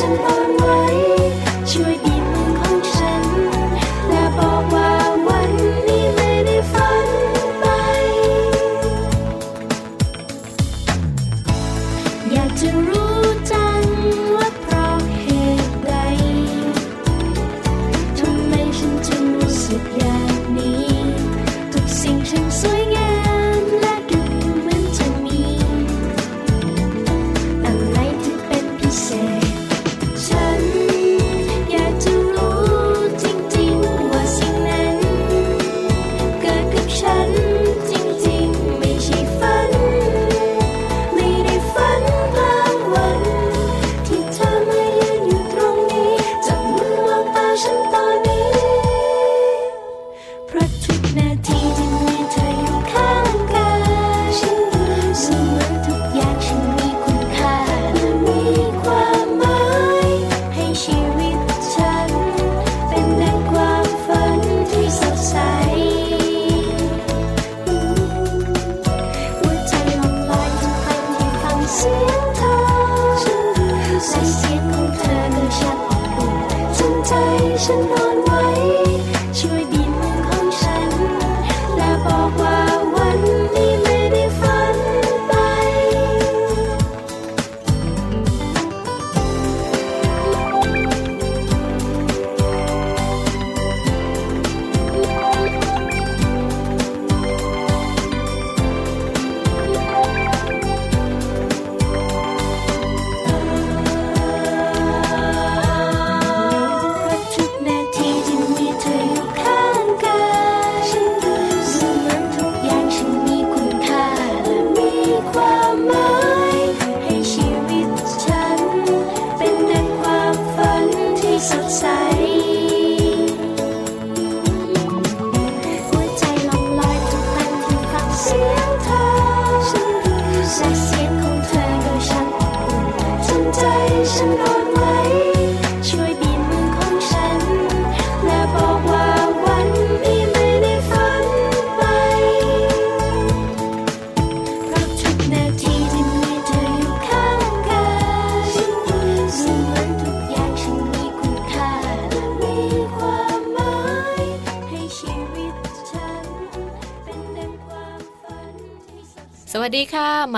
ฉันอ่อนไว้ช่วย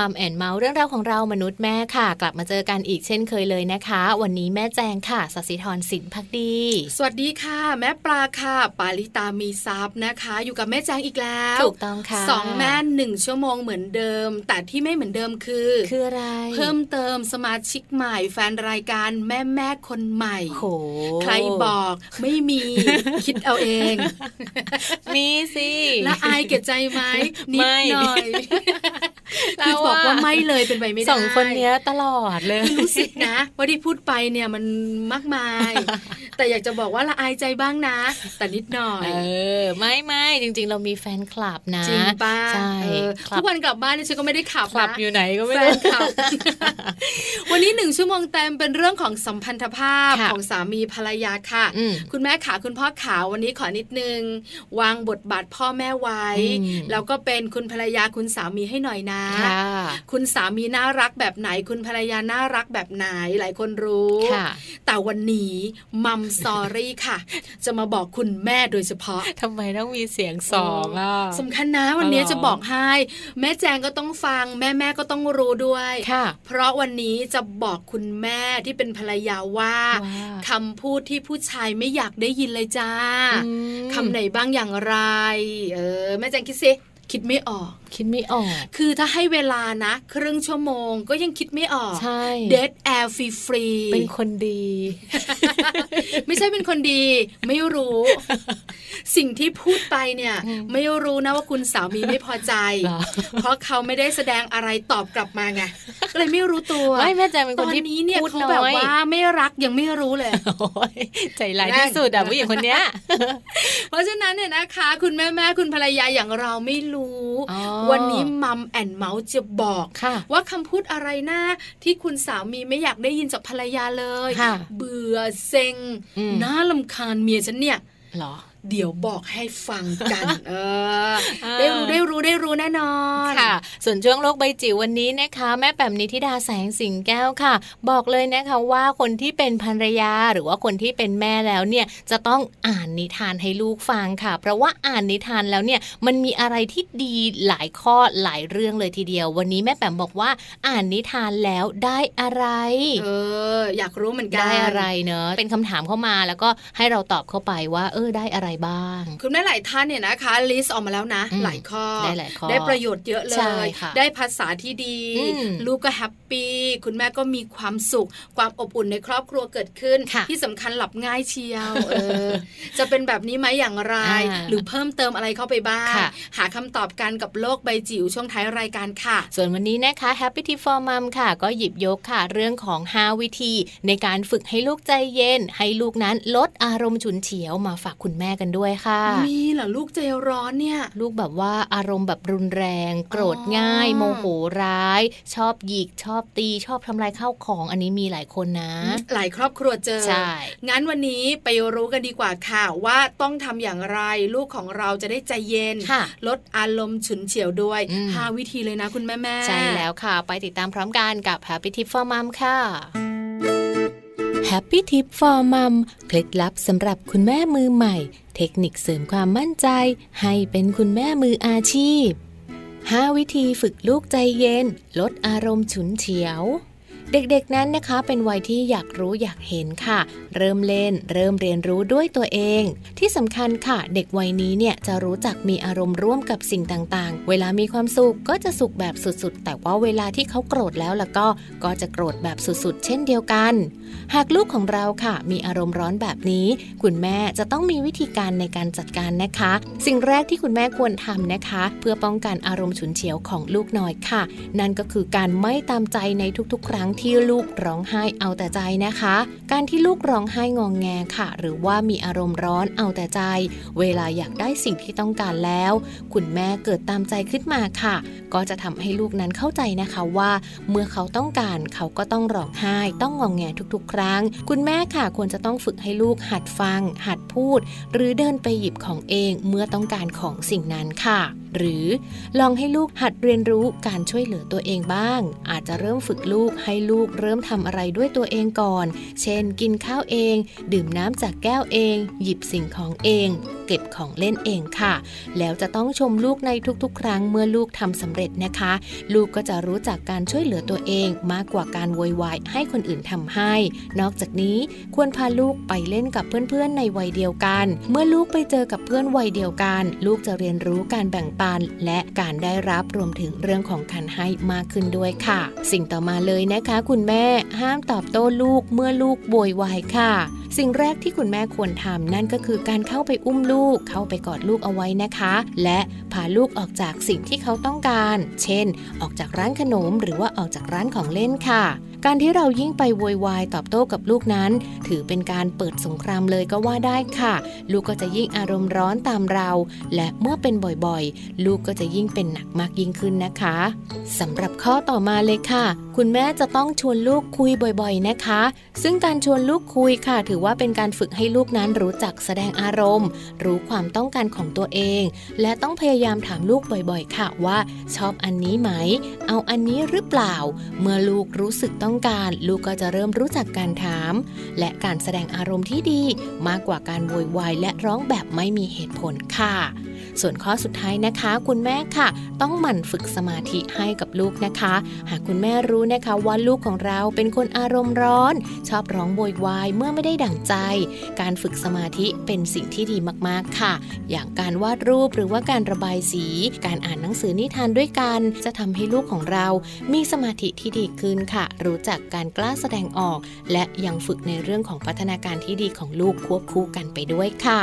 มัมแอนเมาส์เรื่องราวของเรามนุษย์แม่ค่ะ กลับมาเจอกันอีกเช่นเคยเลยนะคะ วันนี้แม่แจงค่ะสศิธรสินพักดี สวัสดีค่ะ แม่ปลาค่ะ ปาลิตามีซับนะคะ อยู่กับแม่แจงอีกแล้วถูกต้องค่ะสองแม่หนึ่งชั่วโมงเหมือนเดิม แต่ที่ไม่เหมือนเดิมคือ คืออะไร เพิ่มเติมสมาชิกใหม่ แฟนรายการแม่แม่คนใหม่โหใครบอกไม่มีคิดเอาเอง มีสิและอายเก็บใจไหมนิดหน่อยคือบอกว่าไม่เลยเป็นไปไม่ได้สองคนเนี้ยตลอดเลยรู้สึกนะว่าที่พูดไปเนี่ยมันมากมาย แต่อยากจะบอกว่าละอายใจบ้างนะ แต่นิดหน่อย เออ ไม่ไม่จริง ๆ เรามีแฟนคลับนะ จริงป้าใช่ทุกวันกลับบ้านนี่ฉันก็ไม่ได้ขับคลับอยู่ไหนก็ไม่ได้ขับ วันนี้หนึ่งชั่วโมงเต็มเป็นเรื่องของสัมพันธภาพของสามีภรรยาค่ะ คุณแม่ขาคุณพ่อขาวันนี้ขอนิดนึง วางบทบาทพ่อแม่ไว้ แล้วก็เป็นคุณภรรยาคุณสามีให้หน่อยนะ คุณสามีน่ารักแบบไหน คุณภรรยาน่ารักแบบไหนหลายคนรู้ แต่วันนี้มัมสอรี่ค่ะจะมาบอกคุณแม่โดยเฉพาะทำไมต้องมีเสียงสองอะสำคัญนะวันนี้จะบอกให้ แม่แจงก็ต้องฟัง แม่แม่ก็ต้องรู้ด้วยเพราะวันนี้จะบอกคุณแม่ที่เป็นภรรยาว่าคำพูดที่ผู้ชายไม่อยากได้ยินเลยจ้าคำไหนบ้างอย่างไร เออ แม่แจงคิดสิ คิดไม่ออก คิดไม่ออก คือถ้าให้เวลานะครึ่งชั่วโมงก็ยังคิดไม่ออกใช่ dead air free free เป็นคนดี ไม่ใช่เป็นคนดี ไม่รู้ สิ่งที่พูดไปเนี่ย ไม่รู้นะว่าคุณสามีไม่พอใจ เพราะเขาไม่ได้แสดงอะไรตอบกลับมาไงเลยไม่รู้ตัวไม่แม่ใจเป็นคนที่นี้เนี่ยเขาแบบว่าไม่รักยังไม่รู้เลยใจร้ายที่สุดอะผู้หญิงคนเนี้ย เพราะฉะนั้นเนี่ยนะคะ คุณแม่แม่คุณภรรยาอย่างเราไม่รู้รู้ วันนี้มัมแอนเมาส์จะบอกว่าคำพูดอะไรนะที่คุณสามีไม่อยากได้ยินจากภรรยาเลย เบื่อเซ็งน่าลำคาญเมียฉันเนี่ยหรอ เดี๋ยวบอกให้ฟังกันเออได้รู้ได้รู้ได้รู้แน่นอนค่ะ ส่วนช่วงโลกใบจิ๋ววันนี้นะคะ แม่แป๋มนิธิดาแสงสิงแก้วค่ะ บอกเลยนะคะว่าคนที่เป็นภรรยาหรือว่าคนที่เป็นแม่แล้วเนี่ยจะต้องอ่านนิทานให้ลูกฟังค่ะ เพราะว่าอ่านนิทานแล้วเนี่ยมันมีอะไรที่ดีหลายข้อหลายเรื่องเลยทีเดียว วันนี้แม่แป๋มบอกว่าอ่านนิทานแล้วได้อะไรเอออยากรู้เหมือนกันได้อะไรเนอะเป็นคำถามเข้ามาแล้วก็ให้เราตอบเข้าไปว่า เออได้อะไรบ้าง คุณแม่หลายท่านเนี่ยนะคะ list ออกมาแล้วนะ หลายข้อได้หลายข้อได้ประโยชน์เยอะเลย ได้ภาษาที่ดี ลูกก็ happy คุณแม่ก็มีความสุข ความอบอุ่นในครอบครัวเกิดขึ้น ที่สำคัญหลับง่ายเชียวเออจะเป็นแบบนี้ไหมอย่างไร หรือเพิ่มเติมอะไรเข้าไปบ้าง หาคำตอบกันกับโลกใบจิ๋วช่วงท้ายรายการค่ะ ส่วนวันนี้นะคะ Happy Tip for Mom ค่ะ ก็หยิบยกค่ะ เรื่องของ 5 วิธี ในการฝึกให้ลูกใจเย็น ให้ลูกนั้นลดอารมณ์ฉุนเฉียวมาฝากคุณแม่กันด้วยค่ะ มีเหรอลูกใจร้อนเนี่ย ลูกแบบว่าอารมณ์แบบรุนแรง โกรธง่าย โมโหร้าย ชอบหยิกชอบตี ชอบทำลายข้าวของอันนี้มีหลายคนนะ หลายครอบครัวเจอใช่งั้นวันนี้ไปรู้กันดีกว่าค่ะว่าต้องทำอย่างไร ลูกของเราจะได้ใจเย็น ลดอารมณ์ฉุนเฉียวด้วยห้าวิธีเลยนะคุณแม่แม่ใช่แล้วค่ะ ไปติดตามพร้อมกันกับ Happy Tip for Mom ค่ะ Happy Tip for Mom เคล็ดลับสำหรับคุณแม่มือใหม่ เทคนิคเสริมความมั่นใจให้เป็นคุณแม่มืออาชีพ 5 วิธีฝึกลูกใจเย็น ลดอารมณ์ฉุนเฉียว เด็กๆนั้นนะคะ เป็นวัยที่อยากรู้อยากเห็นค่ะ เริ่มเล่น เริ่มเรียนรู้ด้วยตัวเอง ที่สำคัญค่ะ เด็กวัยนี้เนี่ยจะรู้จักมีอารมณ์ร่วมกับสิ่งต่างๆ เวลามีความสุขก็จะสุขแบบสุดๆ แต่ว่าเวลาที่เขาโกรธแล้วล่ะก็ก็จะโกรธแบบสุดๆ เช่นเดียวกัน หากลูกของเราค่ะ มีอารมณ์ร้อนแบบนี้ คุณแม่จะต้องมีวิธีการในการจัดการนะคะ สิ่งแรกที่คุณแม่ควรทำนะคะ เพื่อป้องกันอารมณ์ฉุนเฉียวของลูกน้อยค่ะ นั่นก็คือการไม่ตามใจในทุกๆ ครั้งที่ลูกร้องไห้เอาแต่ใจนะคะ การที่ลูกร้องไห้งองแงค่ะ หรือว่ามีอารมณ์ร้อนเอาแต่ใจ เวลาอยากได้สิ่งที่ต้องการแล้ว คุณแม่เกิดตามใจขึ้นมาค่ะ ก็จะทำให้ลูกนั้นเข้าใจนะคะว่า เมื่อเขาต้องการเขาก็ต้องร้องไห้ ต้องงองแงทุกๆ ครั้ง คุณแม่ค่ะควรจะต้องฝึกให้ลูกหัดฟัง หัดพูด หรือเดินไปหยิบของเองเมื่อต้องการของสิ่งนั้นค่ะ หรือลองให้ลูกหัดเรียนรู้การช่วยเหลือตัวเองบ้าง อาจจะเริ่มฝึกลูกให้ลูกเริ่มทำอะไรด้วยตัวเองก่อน เช่น กินข้าวเอง ดื่มน้ำจากแก้วเอง หยิบสิ่งของเอง ก็บของเล่นเองค่ะ แล้วจะต้องชมลูกในทุกๆ ครั้งเมื่อลูกทำสำเร็จนะคะ ลูกก็จะรู้จักการช่วยเหลือตัวเองมากกว่าการโวยวายให้คนอื่นทำให้ นอกจากนี้ควรพาลูกไปเล่นกับเพื่อนๆ ในวัยเดียวกัน เมื่อลูกไปเจอกับเพื่อนวัยเดียวกัน ลูกจะเรียนรู้การแบ่งปัน และการได้รับรวมถึงเรื่องของการให้มากขึ้นด้วยค่ะ สิ่งต่อมาเลยนะคะ คุณแม่ห้ามตอบโต้ลูกเมื่อลูกโวยวายค่ะ สิ่งแรกที่คุณแม่ควรทำนั่นก็คือการเข้าไปอุ้มลูกเข้าไปกอดลูกเอาไว้นะคะ และพาลูกออกจากสิ่งที่เขาต้องการ เช่น ออกจากร้านขนมหรือว่าออกจากร้านของเล่นค่ะ การที่เรายิ่งไปโวยวายตอบโต้กับลูกนั้น ถือเป็นการเปิดสงครามเลยก็ว่าได้ค่ะ ลูกก็จะยิ่งอารมณ์ร้อนตามเรา และเมื่อเป็นบ่อยๆ ลูกก็จะยิ่งเป็นหนักมากยิ่งขึ้นนะคะสำหรับข้อต่อมาเลยค่ะ คุณแม่จะต้องชวนลูกคุยบ่อยๆนะคะ ซึ่งการชวนลูกคุยค่ะ ถือว่าเป็นการฝึกให้ลูกนั้นรู้จักแสดงอารมณ์ รู้ความต้องการของตัวเอง และต้องพยายามถามลูกบ่อยๆ ค่ะว่า ชอบอันนี้ไหม เอาอันนี้หรือเปล่า เมื่อลูกรู้สึกต้องต้องการ ลูกก็จะเริ่มรู้จักการถาม และการแสดงอารมณ์ที่ดีมากกว่าการโวยวายและร้องแบบไม่มีเหตุผลค่ะ ส่วนข้อสุดท้ายนะคะ คุณแม่ค่ะ ต้องหมั่นฝึกสมาธิให้กับลูกนะคะ หากคุณแม่รู้นะคะว่าลูกของเราเป็นคนอารมณ์ร้อน ชอบร้องโวยวายเมื่อไม่ได้ดั่งใจ การฝึกสมาธิเป็นสิ่งที่ดีมากๆค่ะ อย่างการวาดรูปหรือว่าการระบายสี การอ่านหนังสือนิทานด้วยกัน จะทำให้ลูกของเรา มีสมาธิที่ดีขึ้นค่ะ รู้จักการกล้าแสดงออก และยังฝึกในเรื่องของพัฒนาการที่ดีของลูกควบคู่กันไปด้วยค่ะ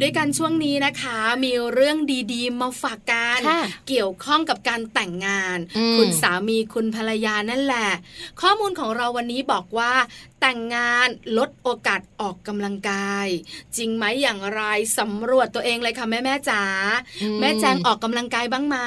อยู่ด้วยกันช่วงนี้นะคะ มีเรื่องดีๆ มาฝากกันเกี่ยวข้องกับการแต่งงาน คุณสามีคุณภรรยานั่นแหละ ข้อมูลของเราวันนี้บอกว่าแต่งงานลดโอกาสออกกำลังกาย จริงไหมอย่างไรสำรวจตัวเองเลยค่ะแม่แม่จ๋าแม่แจงออกกำลังกายบ้างไหม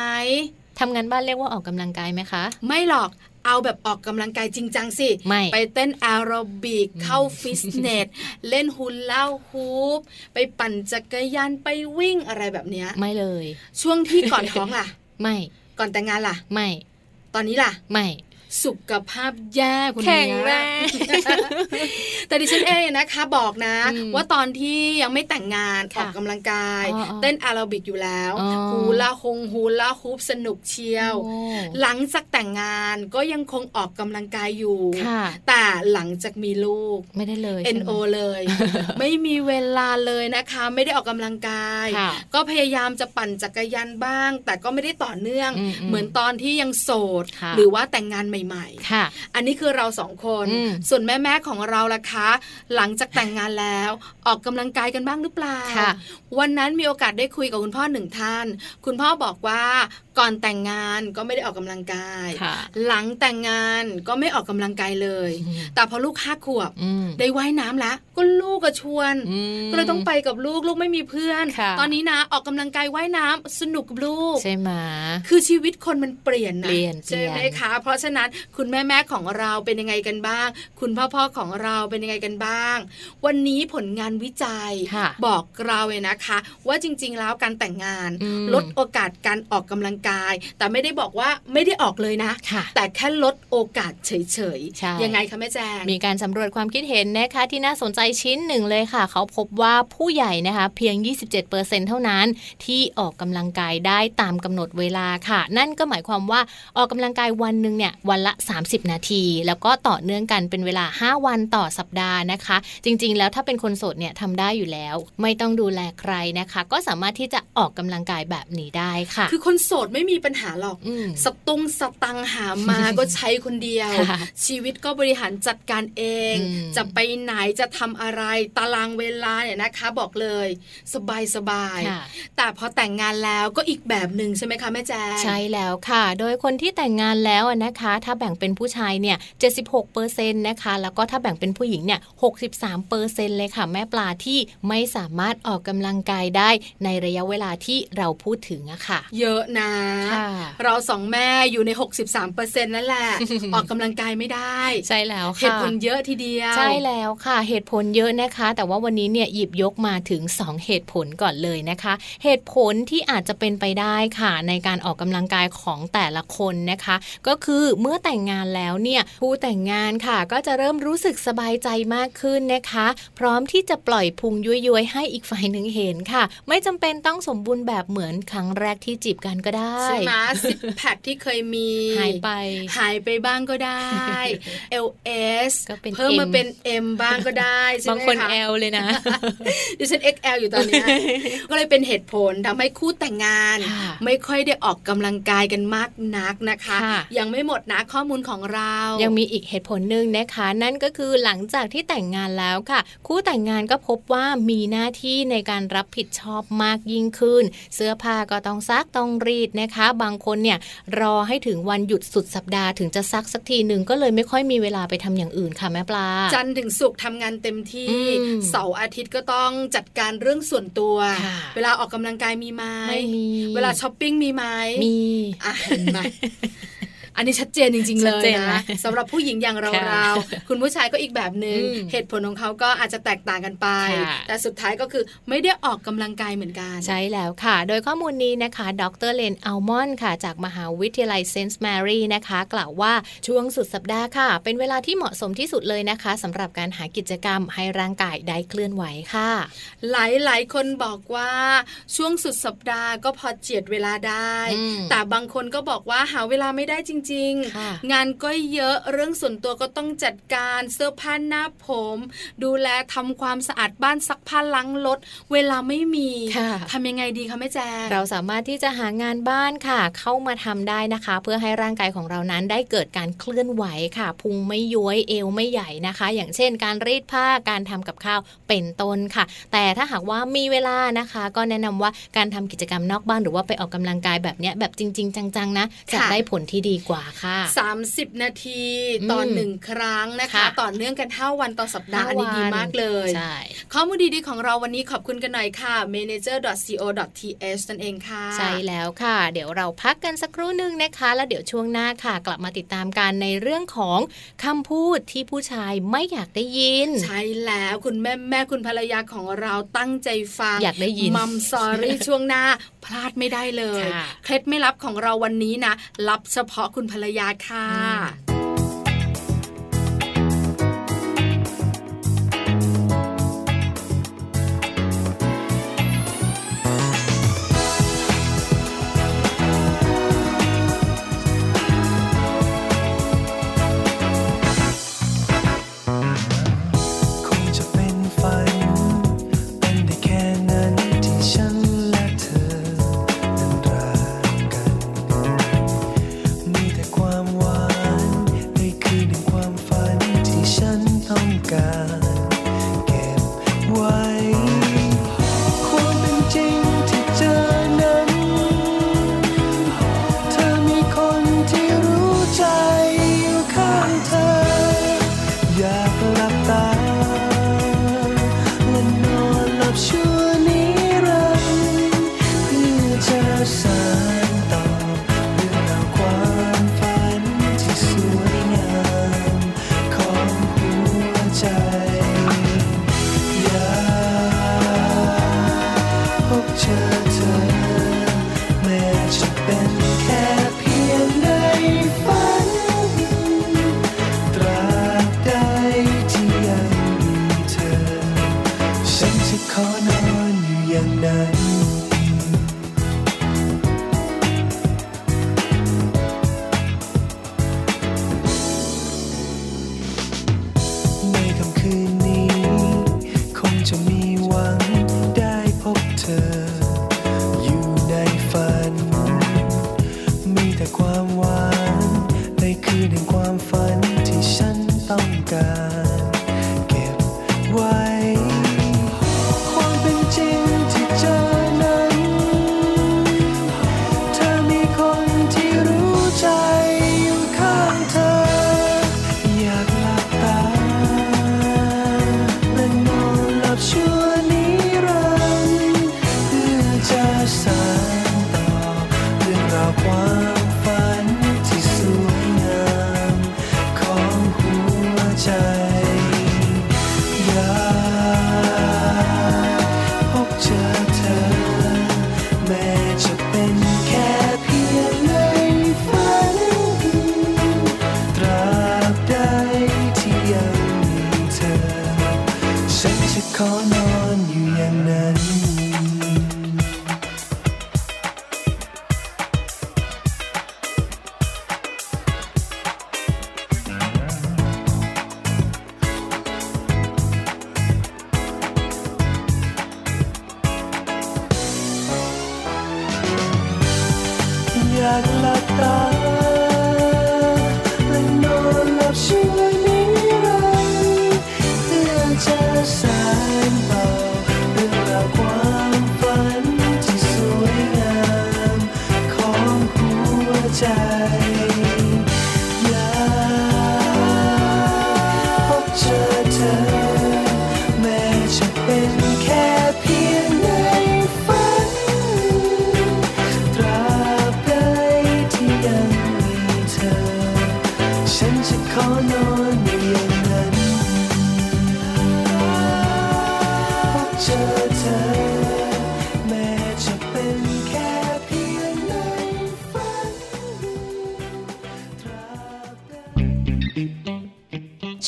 ทำงานบ้านเรียกว่าออกกำลังกายไหมคะ ไม่หรอก เอาแบบออกกำลังกายจริงจังสิไม่ไปเต้นแอโรบิกเข้าฟิตเนสเล่นฮุนเล่าฮูปไปปั่นจักรยานไปวิ่งอะไรแบบเนี้ยไม่เลย ช่วงที่ก่อนท้องล่ะ ไม่ ก่อนแต่งงานล่ะ ไม่ ตอนนี้ล่ะ ไม่ สุขภาพแย่คุณแข็งแรงแต่ดิฉันเองนะคะบอกนะ ว่าตอนที่ยังไม่แต่งงานออกกำลังกาย เต้นอาราบิกอยู่แล้วฮูลาฮงฮูลาฮูปสนุกเชียว หลังจากแต่งงานก็ยังคงออกกำลังกายอยู่แต่หลังจากมีลูกไม่ได้เลยเอ็นโอเลย ไม่มีเวลาเลยนะคะ ไม่ได้ออกกำลังกาย ก็พยายามจะปั่นจักรยานบ้าง แต่ก็ไม่ได้ต่อเนื่อง เหมือนตอนที่ยังโสด หรือว่าแต่งงานใหม่ๆค่ะอันนี้คือเราสองคน ส่วนแม่ๆของเราล่ะคะ หลังจากแต่งงานแล้วออกกำลังกายกันบ้างหรือเปล่าวันนั้นมีโอกาสได้คุยกับคุณพ่อหนึ่งท่าน คุณพ่อบอกว่าก่อนแต่งงานก็ไม่ได้ออกกำลังกาย หลังแต่งงานก็ไม่ออกกำลังกายเลย แต่พอลูกห้าขวบได้ว่ายน้ำแล้วก็ลูกก็ชวน ก็เลยต้องไปกับลูกลูกไม่มีเพื่อน ตอนนี้นะออกกำลังกายว่ายน้ำสนุกกับลูกใช่ไหมคือชีวิตคนมันเปลี่ยนนะใช่ไหมคะ เพราะฉะนั้นคุณแม่แม่ของเราเป็นยังไงกันบ้าง คุณพ่อพ่อของเราเป็นยังไงกันบ้าง วันนี้ผลงานวิจัยบอกเราเลยนะคะ ว่าจริง ๆ แล้วการแต่งงาน ลดโอกาสการออกกำลังกาย แต่ไม่ได้บอกว่าไม่ได้ออกเลยนะแต่แค่ลดโอกาสเฉยๆ ยังไงคะแม่แจงมีการสำรวจความคิดเห็นนะคะที่น่าสนใจชิ้นหนึ่งเลยค่ะ เขาพบว่าผู้ใหญ่นะคะเพียง 27%เท่านั้นที่ออกกำลังกายได้ตามกำหนดเวลาค่ะ นั่นก็หมายความว่าออกกำลังกายวันหนึ่งเนี่ยวันละ 30 นาที แล้วก็ต่อเนื่องกันเป็นเวลา 5 วันต่อสัปดาห์นะคะ จริง ๆ แล้วถ้าเป็นคนโสดเนี่ยทำได้อยู่แล้ว ไม่ต้องดูแลใครนะคะ ก็สามารถที่จะออกกำลังกายแบบนี้ได้ค่ะ คือคนโสดไม่มีปัญหาหรอก สตุงสตังหามาก็ใช้คนเดียว ชีวิตก็บริหารจัดการเอง จะไปไหนจะทำอะไรตารางเวลาเนี่ยนะคะ บอกเลย สบายสบายแต่พอแต่งงานแล้วก็อีกแบบหนึ่งใช่ไหมคะแม่แจ๊ใช่แล้วค่ะ โดยคนที่แต่งงานแล้วนะคะ ถ้าแบ่งเป็นผู้ชายเนี่ย76%นะคะ แล้วก็ถ้าแบ่งเป็นผู้หญิงเนี่ย63เปอร์เซ็นเลยค่ะ แม่ปลาที่ไม่สามารถออกกำลังกายได้ในระยะเวลาที่เราพูดถึงอะค่ะ เยอะนะเราสองแม่อยู่ใน 63เปอร์เซ็นนั่นแหละ ออกกำลังกายไม่ได้ ใช่แล้วค่ะ เหตุผลเยอะทีเดียว ใช่แล้วค่ะ เหตุผลเยอะนะคะ แต่ว่าวันนี้เนี่ยหยิบยกมาถึง 2 เหตุผลก่อนเลยนะคะ เหตุผลที่อาจจะเป็นไปได้ค่ะ ในการออกกำลังกายของแต่ละคนนะคะ ก็คือเมื่อแต่งงานแล้วเนี่ยผู้แต่งงานค่ะ ก็จะเริ่มรู้สึกสบายใจมากขึ้นนะคะ พร้อมที่จะปล่อยพุงย้ยๆให้อีกฝ่ายหนึ่งเห็นค่ะ ไม่จำเป็นต้องสมบูรณ์แบบเหมือนครั้งแรกที่จีบกันก็ได้ใช่ไหมสิบแพคที่เคยมีหายไป หายไปบ้างก็ได้ LS ก็เป็นเพิ่มมาเป็น M บ้างก็ได้ใช่ไหมคะบางคน L เลยนะดิฉัน XL อยู่ตอนนี้ก็เลยเป็นเหตุผลทำให้คู่แต่งงาน ไม่ค่อยได้ออกกำลังกายกันมากนักนะคะ ยังไม่หมดนะข้อมูลของเรา ยังมีอีกเหตุผลหนึ่งนะคะ นั่นก็คือหลังจากที่แต่งงานแล้วค่ะ คู่แต่งงานก็พบว่ามีหน้าที่ในการรับผิดชอบมากยิ่งขึ้น เสื้อผ้าก็ต้องซักต้องรีดนะคะ บางคนเนี่ยรอให้ถึงวันหยุดสุดสัปดาห์ถึงจะซักสักทีหนึ่งก็เลยไม่ค่อยมีเวลาไปทำอย่างอื่นค่ะแม่ปลา จันถึงสุกทำงานเต็มที่เสาร์อาทิตย์ก็ต้องจัดการเรื่องส่วนตัว เวลาออกกำลังกายมีไหมไม่มี เวลาช้อปปิ้งมีไหมมีอะเห็นไหม อันนี้ชัดเจนจริง ๆ เลยนะสำหรับผู้หญิงอย่างเราๆคุณผู้ชายก็อีกแบบหนึ่งเหตุผลของเขาก็อาจจะแตกต่างกันไป แต่สุดท้ายก็คือไม่ได้ออกกำลังกายเหมือนกัน ใช่แล้วค่ะ โดยข้อมูลนี้นะคะ ดรเลนอัลมอนค่ะ จากมหาวิทยาลัยเซนต์แมรี่นะคะ กล่าวว่าช่วงสุดสัปดาห์ค่ะ เป็นเวลาที่เหมาะสมที่สุดเลยนะคะสำหรับการหากิจกรรมให้ร่างกายได้เคลื่อนไหวค่ะ หลายๆคนบอกว่าช่วงสุดสัปดาห์ก็พอเจียดเวลาได้ แต่บางคนก็บอกว่าหาเวลาไม่ได้จริงๆ งานก็เยอะเรื่องส่วนตัวก็ต้องจัดการเสื้อผ้าหน้าผม ดูแลทำความสะอาดบ้านซักผ้าล้างรถเวลาไม่มีทำยังไงดีคะแม่แจ้เราสามารถที่จะหางานบ้านค่ะ เข้ามาทำได้นะคะ เพื่อให้ร่างกายของเรานั้นได้เกิดการเคลื่อนไหวค่ะ พุงไม่ย้วยเอวไม่ใหญ่นะคะ อย่างเช่น การรีดผ้าการทำกับข้าวเป็นต้นค่ะ แต่ถ้าหากว่ามีเวลานะคะ ก็แนะนำว่าการทำกิจกรรมนอกบ้านหรือว่าไปออกกำลังกายแบบนี้แบบจริง ๆ จังๆนะจะได้ผลที่ดีกว่าค่ะ 30 นาทีต่อหนึ่งครั้งนะคะ ต่อเนื่องกัน5วันต่อสัปดาห์อันนี้ดีมากเลยใช่ข้อมูลดีๆของเราวันนี้ขอบคุณกันหน่อยค่ะ manager.co.th นั่นเองค่ะ ใช่แล้วค่ะ เดี๋ยวเราพักกันสักครู่หนึ่งนะคะ แล้วเดี๋ยวช่วงหน้าค่ะ กลับมาติดตามกันในเรื่องของคำพูดที่ผู้ชายไม่อยากได้ยิน ใช่แล้วคุณแม่แม่คุณภรรยาของเราตั้งใจฟังอยากได้ยินมัมซอรี่ช่วงหน้า พลาดไม่ได้เลย เคล็ดไม่ลับของเราวันนี้นะ รับเฉพาะคุณภรรยาค่ะ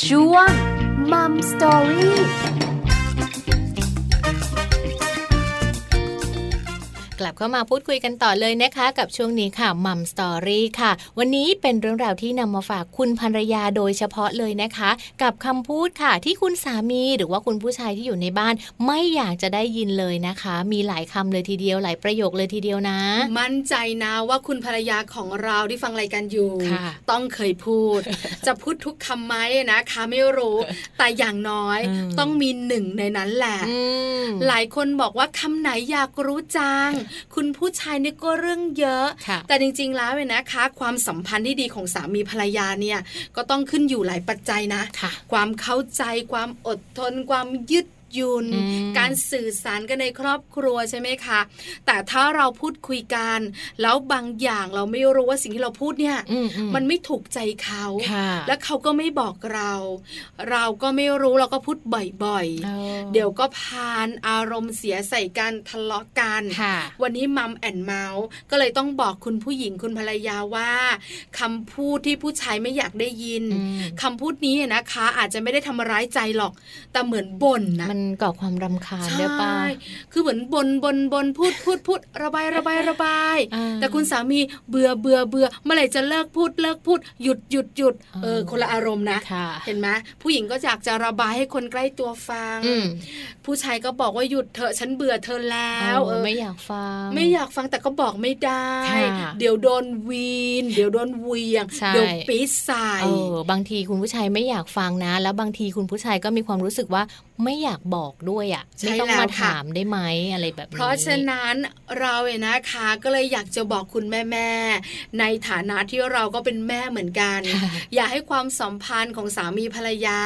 ช่วงมัมสตอรี่ เข้ามาพูดคุยกันต่อเลยนะคะ กับช่วงนี้ค่ะมัมสตอรี่ค่ะ วันนี้เป็นเรื่องราวที่นำมาฝากคุณภรรยาโดยเฉพาะเลยนะคะ กับคำพูดค่ะ ที่คุณสามีหรือว่าคุณผู้ชายที่อยู่ในบ้าน ไม่อยากจะได้ยินเลยนะคะ มีหลายคำเลยทีเดียวหลายประโยคเลยทีเดียวนะ มั่นใจนะว่าคุณภรรยาของเราที่ฟังรายการอยู่ค่ะต้องเคยพูด จะพูดทุกคำไหมนะคะไม่รู้แต่อย่างน้อยอืมต้องมีหนึ่งในนั้นแหละอืมหลายคนบอกว่าคำไหนอยากรู้จัง คุณผู้ชายเนี่ยก็เรื่องเยอะค่ะแต่จริง ๆ แล้วเนี่ยนะคะ ความสัมพันธ์ที่ดีของสามีภรรยาเนี่ยก็ต้องขึ้นอยู่หลายปัจจัยนะค่ะความเข้าใจความอดทนความยืดห ยุ่นอืมการสื่อสารกันในครอบครัวใช่ไหมคะ แต่ถ้าเราพูดคุยกัน แล้วบางอย่างเราไม่รู้ว่าสิ่งที่เราพูดเนี่ยอืมอืมันไม่ถูกใจเขาค่ะและเขาก็ไม่บอกเรา เราก็ไม่รู้เราก็พูดบ่อยๆออเดี๋ยวก็พานอารมณ์เสียใส่กันทะเลาะกันค่ะวันนี้มัมแอนเมาส์ก็เลยต้องบอกคุณผู้หญิงคุณภรรยาว่าคำพูดที่ผู้ชายไม่อยากได้ยินอืมคำพูดนี้นะคะ อาจจะไม่ได้ทำร้ายใจหรอก แต่เหมือนบ่นนะมันก่อความรำคาญใช่ด้วยป่ะคือเหมือนบนบนบนพูดพูดพูดระบายระบายระบายอ่าแต่คุณสามีเบื่อเบื่อเบื่อเมื่อไหร่จะเลิกพูดเลิกพูดหยุดหยุดหยุดอ่าเออคนละอารมณ์นะค่ะเห็นไหมผู้หญิงก็อยากจะระบายให้คนใกล้ตัวฟังอืมผู้ชายก็บอกว่าหยุดเถอะฉันเบื่อเธอแล้วเอเอออไม่อยากฟัง ไม่อยากฟังแต่ก็บอกไม่ได้ค่ะเดี๋ยวโดนวีน เดี๋ยวโดนเวียงใช่เดี๋ยวปี๊ดใส่เออบางทีคุณผู้ชายไม่อยากฟังนะ แล้วบางทีคุณผู้ชายก็มีความรู้สึกว่าไม่อยากบอกด้วยอะใช่ไม่ต้องแล้วมาค่ะถามได้ไหมอะไรแบบนี้เพราะฉะนั้นเราเนี่ยนะคะ ก็เลยอยากจะบอกคุณแม่แม่ๆในฐานะที่เราก็เป็นแม่เหมือนกันค่ะอย่าให้ความสัมพันธ์ของสามีภรรยา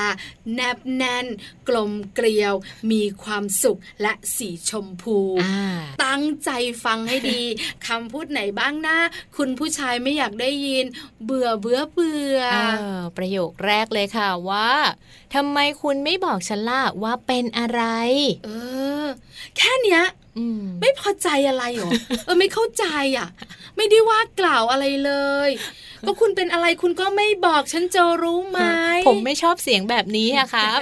แนบแน่น กลมเกลียว มีความสุขและสีชมพูอ่าตั้งใจฟังให้ดี คำพูดไหนบ้างนะ คุณผู้ชายไม่อยากได้ยิน เบื่อเบื่อเบื่อเออประโยคแรกเลยค่ะว่า ทำไมคุณไม่บอกฉันล่ะว่าเป็นอะไร เออ แค่เนี้ยอืมไม่พอใจอะไรหรอเออไม่เข้าใจอะ ไม่ได้ว่ากล่าวอะไรเลยก็คุณเป็นอะไรคุณก็ไม่บอกฉันจะรู้ไหมผมไม่ชอบเสียงแบบนี้อะครับ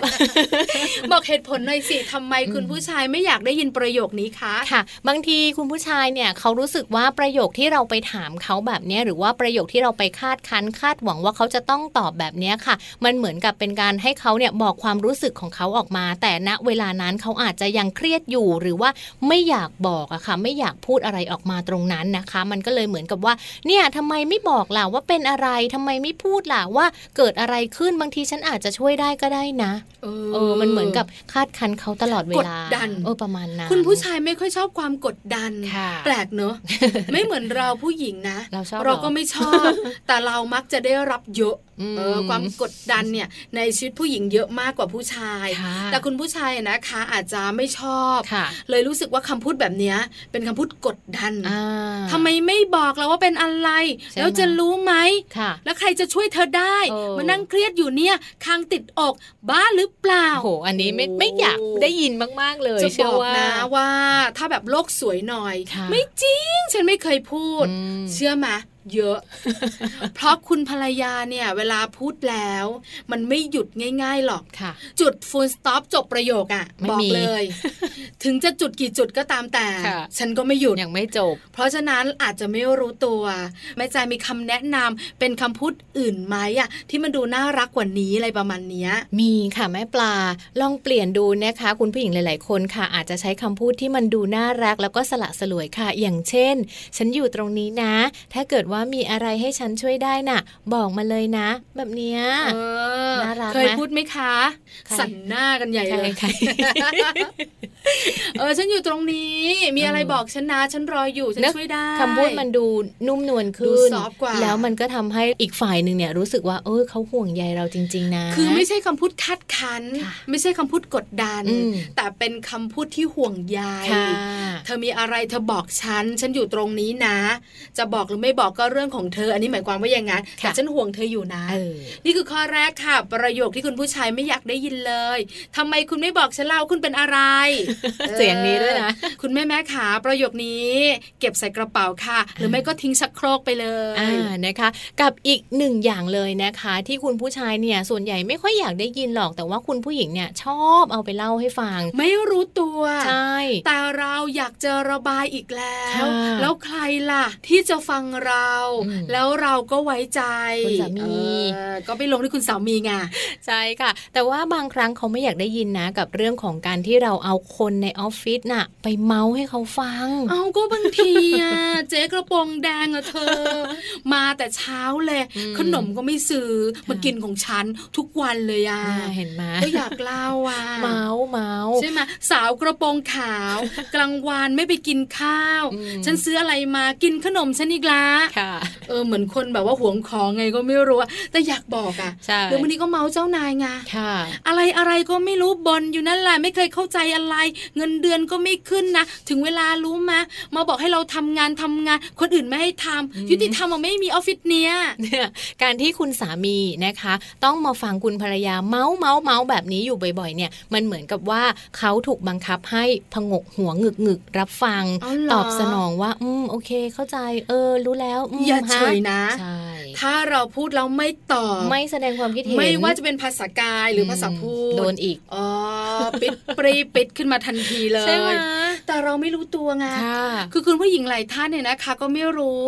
บอกเหตุผลหน่อยสิทำไมคุณผู้ชายไม่อยากได้ยินประโยคนี้คะค่ะ บางทีคุณผู้ชายเนี่ยเขารู้สึกว่าประโยคที่เราไปถามเขาแบบเนี้ยหรือว่าประโยคที่เราไปคาดคั้นคาดหวังว่าเขาจะต้องตอบแบบเนี้ยค่ะ มันเหมือนกับเป็นการให้เขาเนี่ยบอกความรู้สึกของเขาออกมา แต่ณเวลานั้นเขาอาจจะยังเครียดอยู่หรือว่าไม่อยากบอกอะค่ะ ไม่อยากพูดอะไรออกมาตรงนั้นนะคะ มันก็เลยเหมือนกับว่า เนี่ยทำไมไม่บอกล่ะว่าเป็นอะไรทำไมไม่พูดล่ะว่าเกิดอะไรขึ้นบางทีฉันอาจจะช่วยได้ก็ได้นะเอเออมันเหมือนกับคาดคั้นเขาตลอดเวลากดดันเออประมาณนั้นคุณผู้ชายไม่ค่อยชอบความกดดันค่ะแปลกเนอะไม่เหมือนเราผู้หญิงนะ เราชอบเราหอก็ไม่ชอบ แต่เรามักจะได้รับเยอะอืม เออความกดดันเนี่ยในชีวิตผู้หญิงเยอะมากกว่าผู้ชายค่ะแต่คุณผู้ชายนะคะอาจจะไม่ชอบค่ะเลยรู้สึกว่าคำพูดแบบเนี้ยเป็นคำพูดกดดันอ่าทำไมไม่บอกเราว่าเป็นอะไรใช่ไหมแล้วจะรู้ไหมค่ะแล้วใครจะช่วยเธอได้เออมานั่งเครียดอยู่เนี่ยคางติดอกบ้าหรือเปล่าโอ้โหอันนี้ไม่ไม่อยากได้ยินมาก ๆ เลยจะเชื่บออกว่านะว่า ถ้าแบบโลกสวยหน่อยค่ะไม่จริง ฉันไม่เคยพูดอืมเชื่อไหม เยอะ เพราะคุณภรรยาเนี่ยเวลาพูดแล้ว มันไม่หยุดง่ายๆหรอกค่ะ จุดฟูลสต็อปจบประโยคอะไม่บอกมีเลย ถึงจะจุดกี่จุดก็ตามแต่ค่ะฉันก็ไม่หยุดยังไม่จบ เพราะฉะนั้นอาจจะไม่รู้ตัวแม่ใจมีคำแนะนำเป็นคำพูดอื่นไหมอะที่มันดูน่ารักกว่านี้อะไรประมาณเนี้ยมีค่ะแม่ปลาลองเปลี่ยนดูนะคะ คุณผู้หญิงหลาย ๆ คนค่ะ อาจจะใช้คำพูดที่มันดูน่ารักแล้วก็สละสลวยค่ะ อย่างเช่น ฉันอยู่ตรงนี้นะ ถ้าเกิดว่ามีอะไรให้ฉันช่วยได้น่ะ บอกมาเลยนะ แบบเนี้ยเออน่ารักไหมเคยพูดไหมคะใครสั่นหน้ากันใหญ่เลยใครเออฉันอยู่ตรงนี้ มีอะไรบอกฉันนะฉันรออยู่ฉันนึกช่วยได้คำพูดมันดูนุ่มนวลขึ้ดูนซอฟต์กว่าแล้วมันก็ทำให้อีกฝ่ายหนึ่งเนี่ยรู้สึกว่าเออเขาห่วงใยเราจริง ๆ นะ คือไม่ใช่คำพูดคัดค้านค่ะไม่ใช่คำพูดกดดันอืมแต่เป็นคำพูดที่ห่วงใยค่ะเธอมีอะไรเธอบอกฉัน ฉันอยู่ตรงนี้นะ จะบอกหรือไม่บอกก็เรื่องของเธออันนี้หมายความว่าอย่างนั้นแต่ฉันห่วงเธออยู่นะนี่คือข้อแรกค่ะ ประโยคที่คุณผู้ชายไม่อยากได้ยินเลยทำไมคุณไม่บอกฉันเล่าคุณเป็นอะไร เสียงนี้ด้วยนะคุณแม่แม่ขาประโยคนี้ เก็บใส่กระเป๋าค่ะ หรือไม่ก็ทิ้งชักโครกไปเลยอ่านะคะ กับอีกหนึ่งอย่างเลยนะคะ ที่คุณผู้ชายเนี่ยส่วนใหญ่ไม่ค่อยอยากได้ยินหรอกแต่ว่าคุณผู้หญิงเนี่ยชอบเอาไปเล่าให้ฟัง ไม่รู้ตัวใช่แต่เราอยากจะระบายอีกแล้ว แล้วใครล่ะ ที่จะฟังเราแล้วเราก็ไว้ใจคุณสามีก็ไปลงที่คุณสามีไงใช่ค่ะ แต่ว่าบางครั้งเขาไม่อยากได้ยินนะ กับเรื่องของการที่เราเอาคนในออฟฟิศน่ะ ไปเมาส์ให้เขาฟัง เอาก็บางทีอะเจ๊กระโปรงแดงอะเธอ มาแต่เช้าเลยขนมก็ไม่ซื้อมากินของฉันทุกวันเลยอะเห็นไหมก็อยากเล่าอะเมาส์เมาส์ใช่ไหมสาวกระโปรงขาว กลางวันไม่ไปกินข้าว ฉันซื้ออะไรมากินขนมฉันอีกละเออเหมือนคนแบบว่าหวงของไงก็ไม่รู้แต่อยากบอกอะเดี๋ยววันนี้ก็เมาเจ้านายไงอะไรอะไรก็ไม่รู้บนอยู่นั่นแหละไม่เคยเข้าใจอะไร เงินเดือนก็ไม่ขึ้นนะ ถึงเวลารู้มามาบอกให้เราทำงานทำงาน คนอื่นไม่ให้ทำยุติธรรมมันไม่มีออฟฟิศเนี้ยการที่คุณสามีนะคะ ต้องมาฟังคุณภรรยาเมาส์เมาส์เมาส์แบบนี้อยู่บ่อยๆ เนี่ย มันเหมือนกับว่าเขาถูกบังคับให้พงกหัวงึกงึกรับฟัง ตอบสนองว่า อืมโอเค เข้าใจ เออ รู้แล้วอย่าเฉยนะใช่ถ้าเราพูดแล้วไม่ตอบไม่แสดงความคิดเห็นไม่ว่าจะเป็นภาษากายหรือภาษาพูดโดนอีกอ๋อปิดปรีปิดขึ้นมาทันทีเลยใช่ไหมแต่เราไม่รู้ตัวไงคือคุณผู้หญิงหลายท่านเนี่ยนะคะ ก็ไม่รู้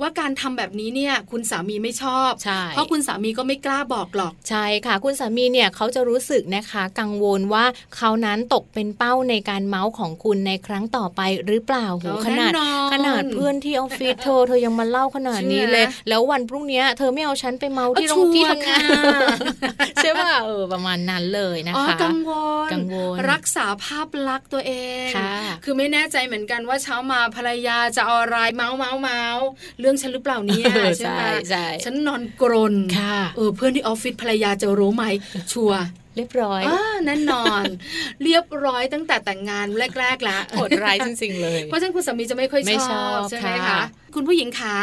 ว่าการทำแบบนี้เนี่ยคุณสามีไม่ชอบ เพราะคุณสามีก็ไม่กล้าบอกหรอกใช่ค่ะ คุณสามีเนี่ยเขาจะรู้สึกนะคะ กังวลว่าเขานั้นตกเป็นเป้าในการเมาส์ของคุณในครั้งต่อไปหรือเปล่าโหขนาดขนาดเพื่อนที่ออฟฟิศเธอเธอยังมาเล่าขนาดนี้เลย แล้ววันพรุ่งนี้เธอไม่เอาฉันไปเมาที่โรงที่ทำงานใช่ป่ะเออประมาณนั้นเลยนะคะกังวลกังวลรักษาภาพลักษณ์ตัวเอง คือไม่แน่ใจเหมือนกันว่าเช้ามาภรรยาจะเอาอะไรเมาส์เมาส์เมาส์เรื่องฉันหรือเปล่าเนี่ยใช่ไหมฉันนอนกรนเออเพื่อนที่ออฟฟิศภรรยาจะรู้ไหมชัว เรียบร้อยอแน่นอน เรียบร้อยตั้งแต่แต่งงานแรกๆแล้วโหดร้ายจริงๆเลย เพราะฉะนั้นคุณสามีจะไม่ค่อยชอบใช่ไหมคะคุณผู้หญิงขา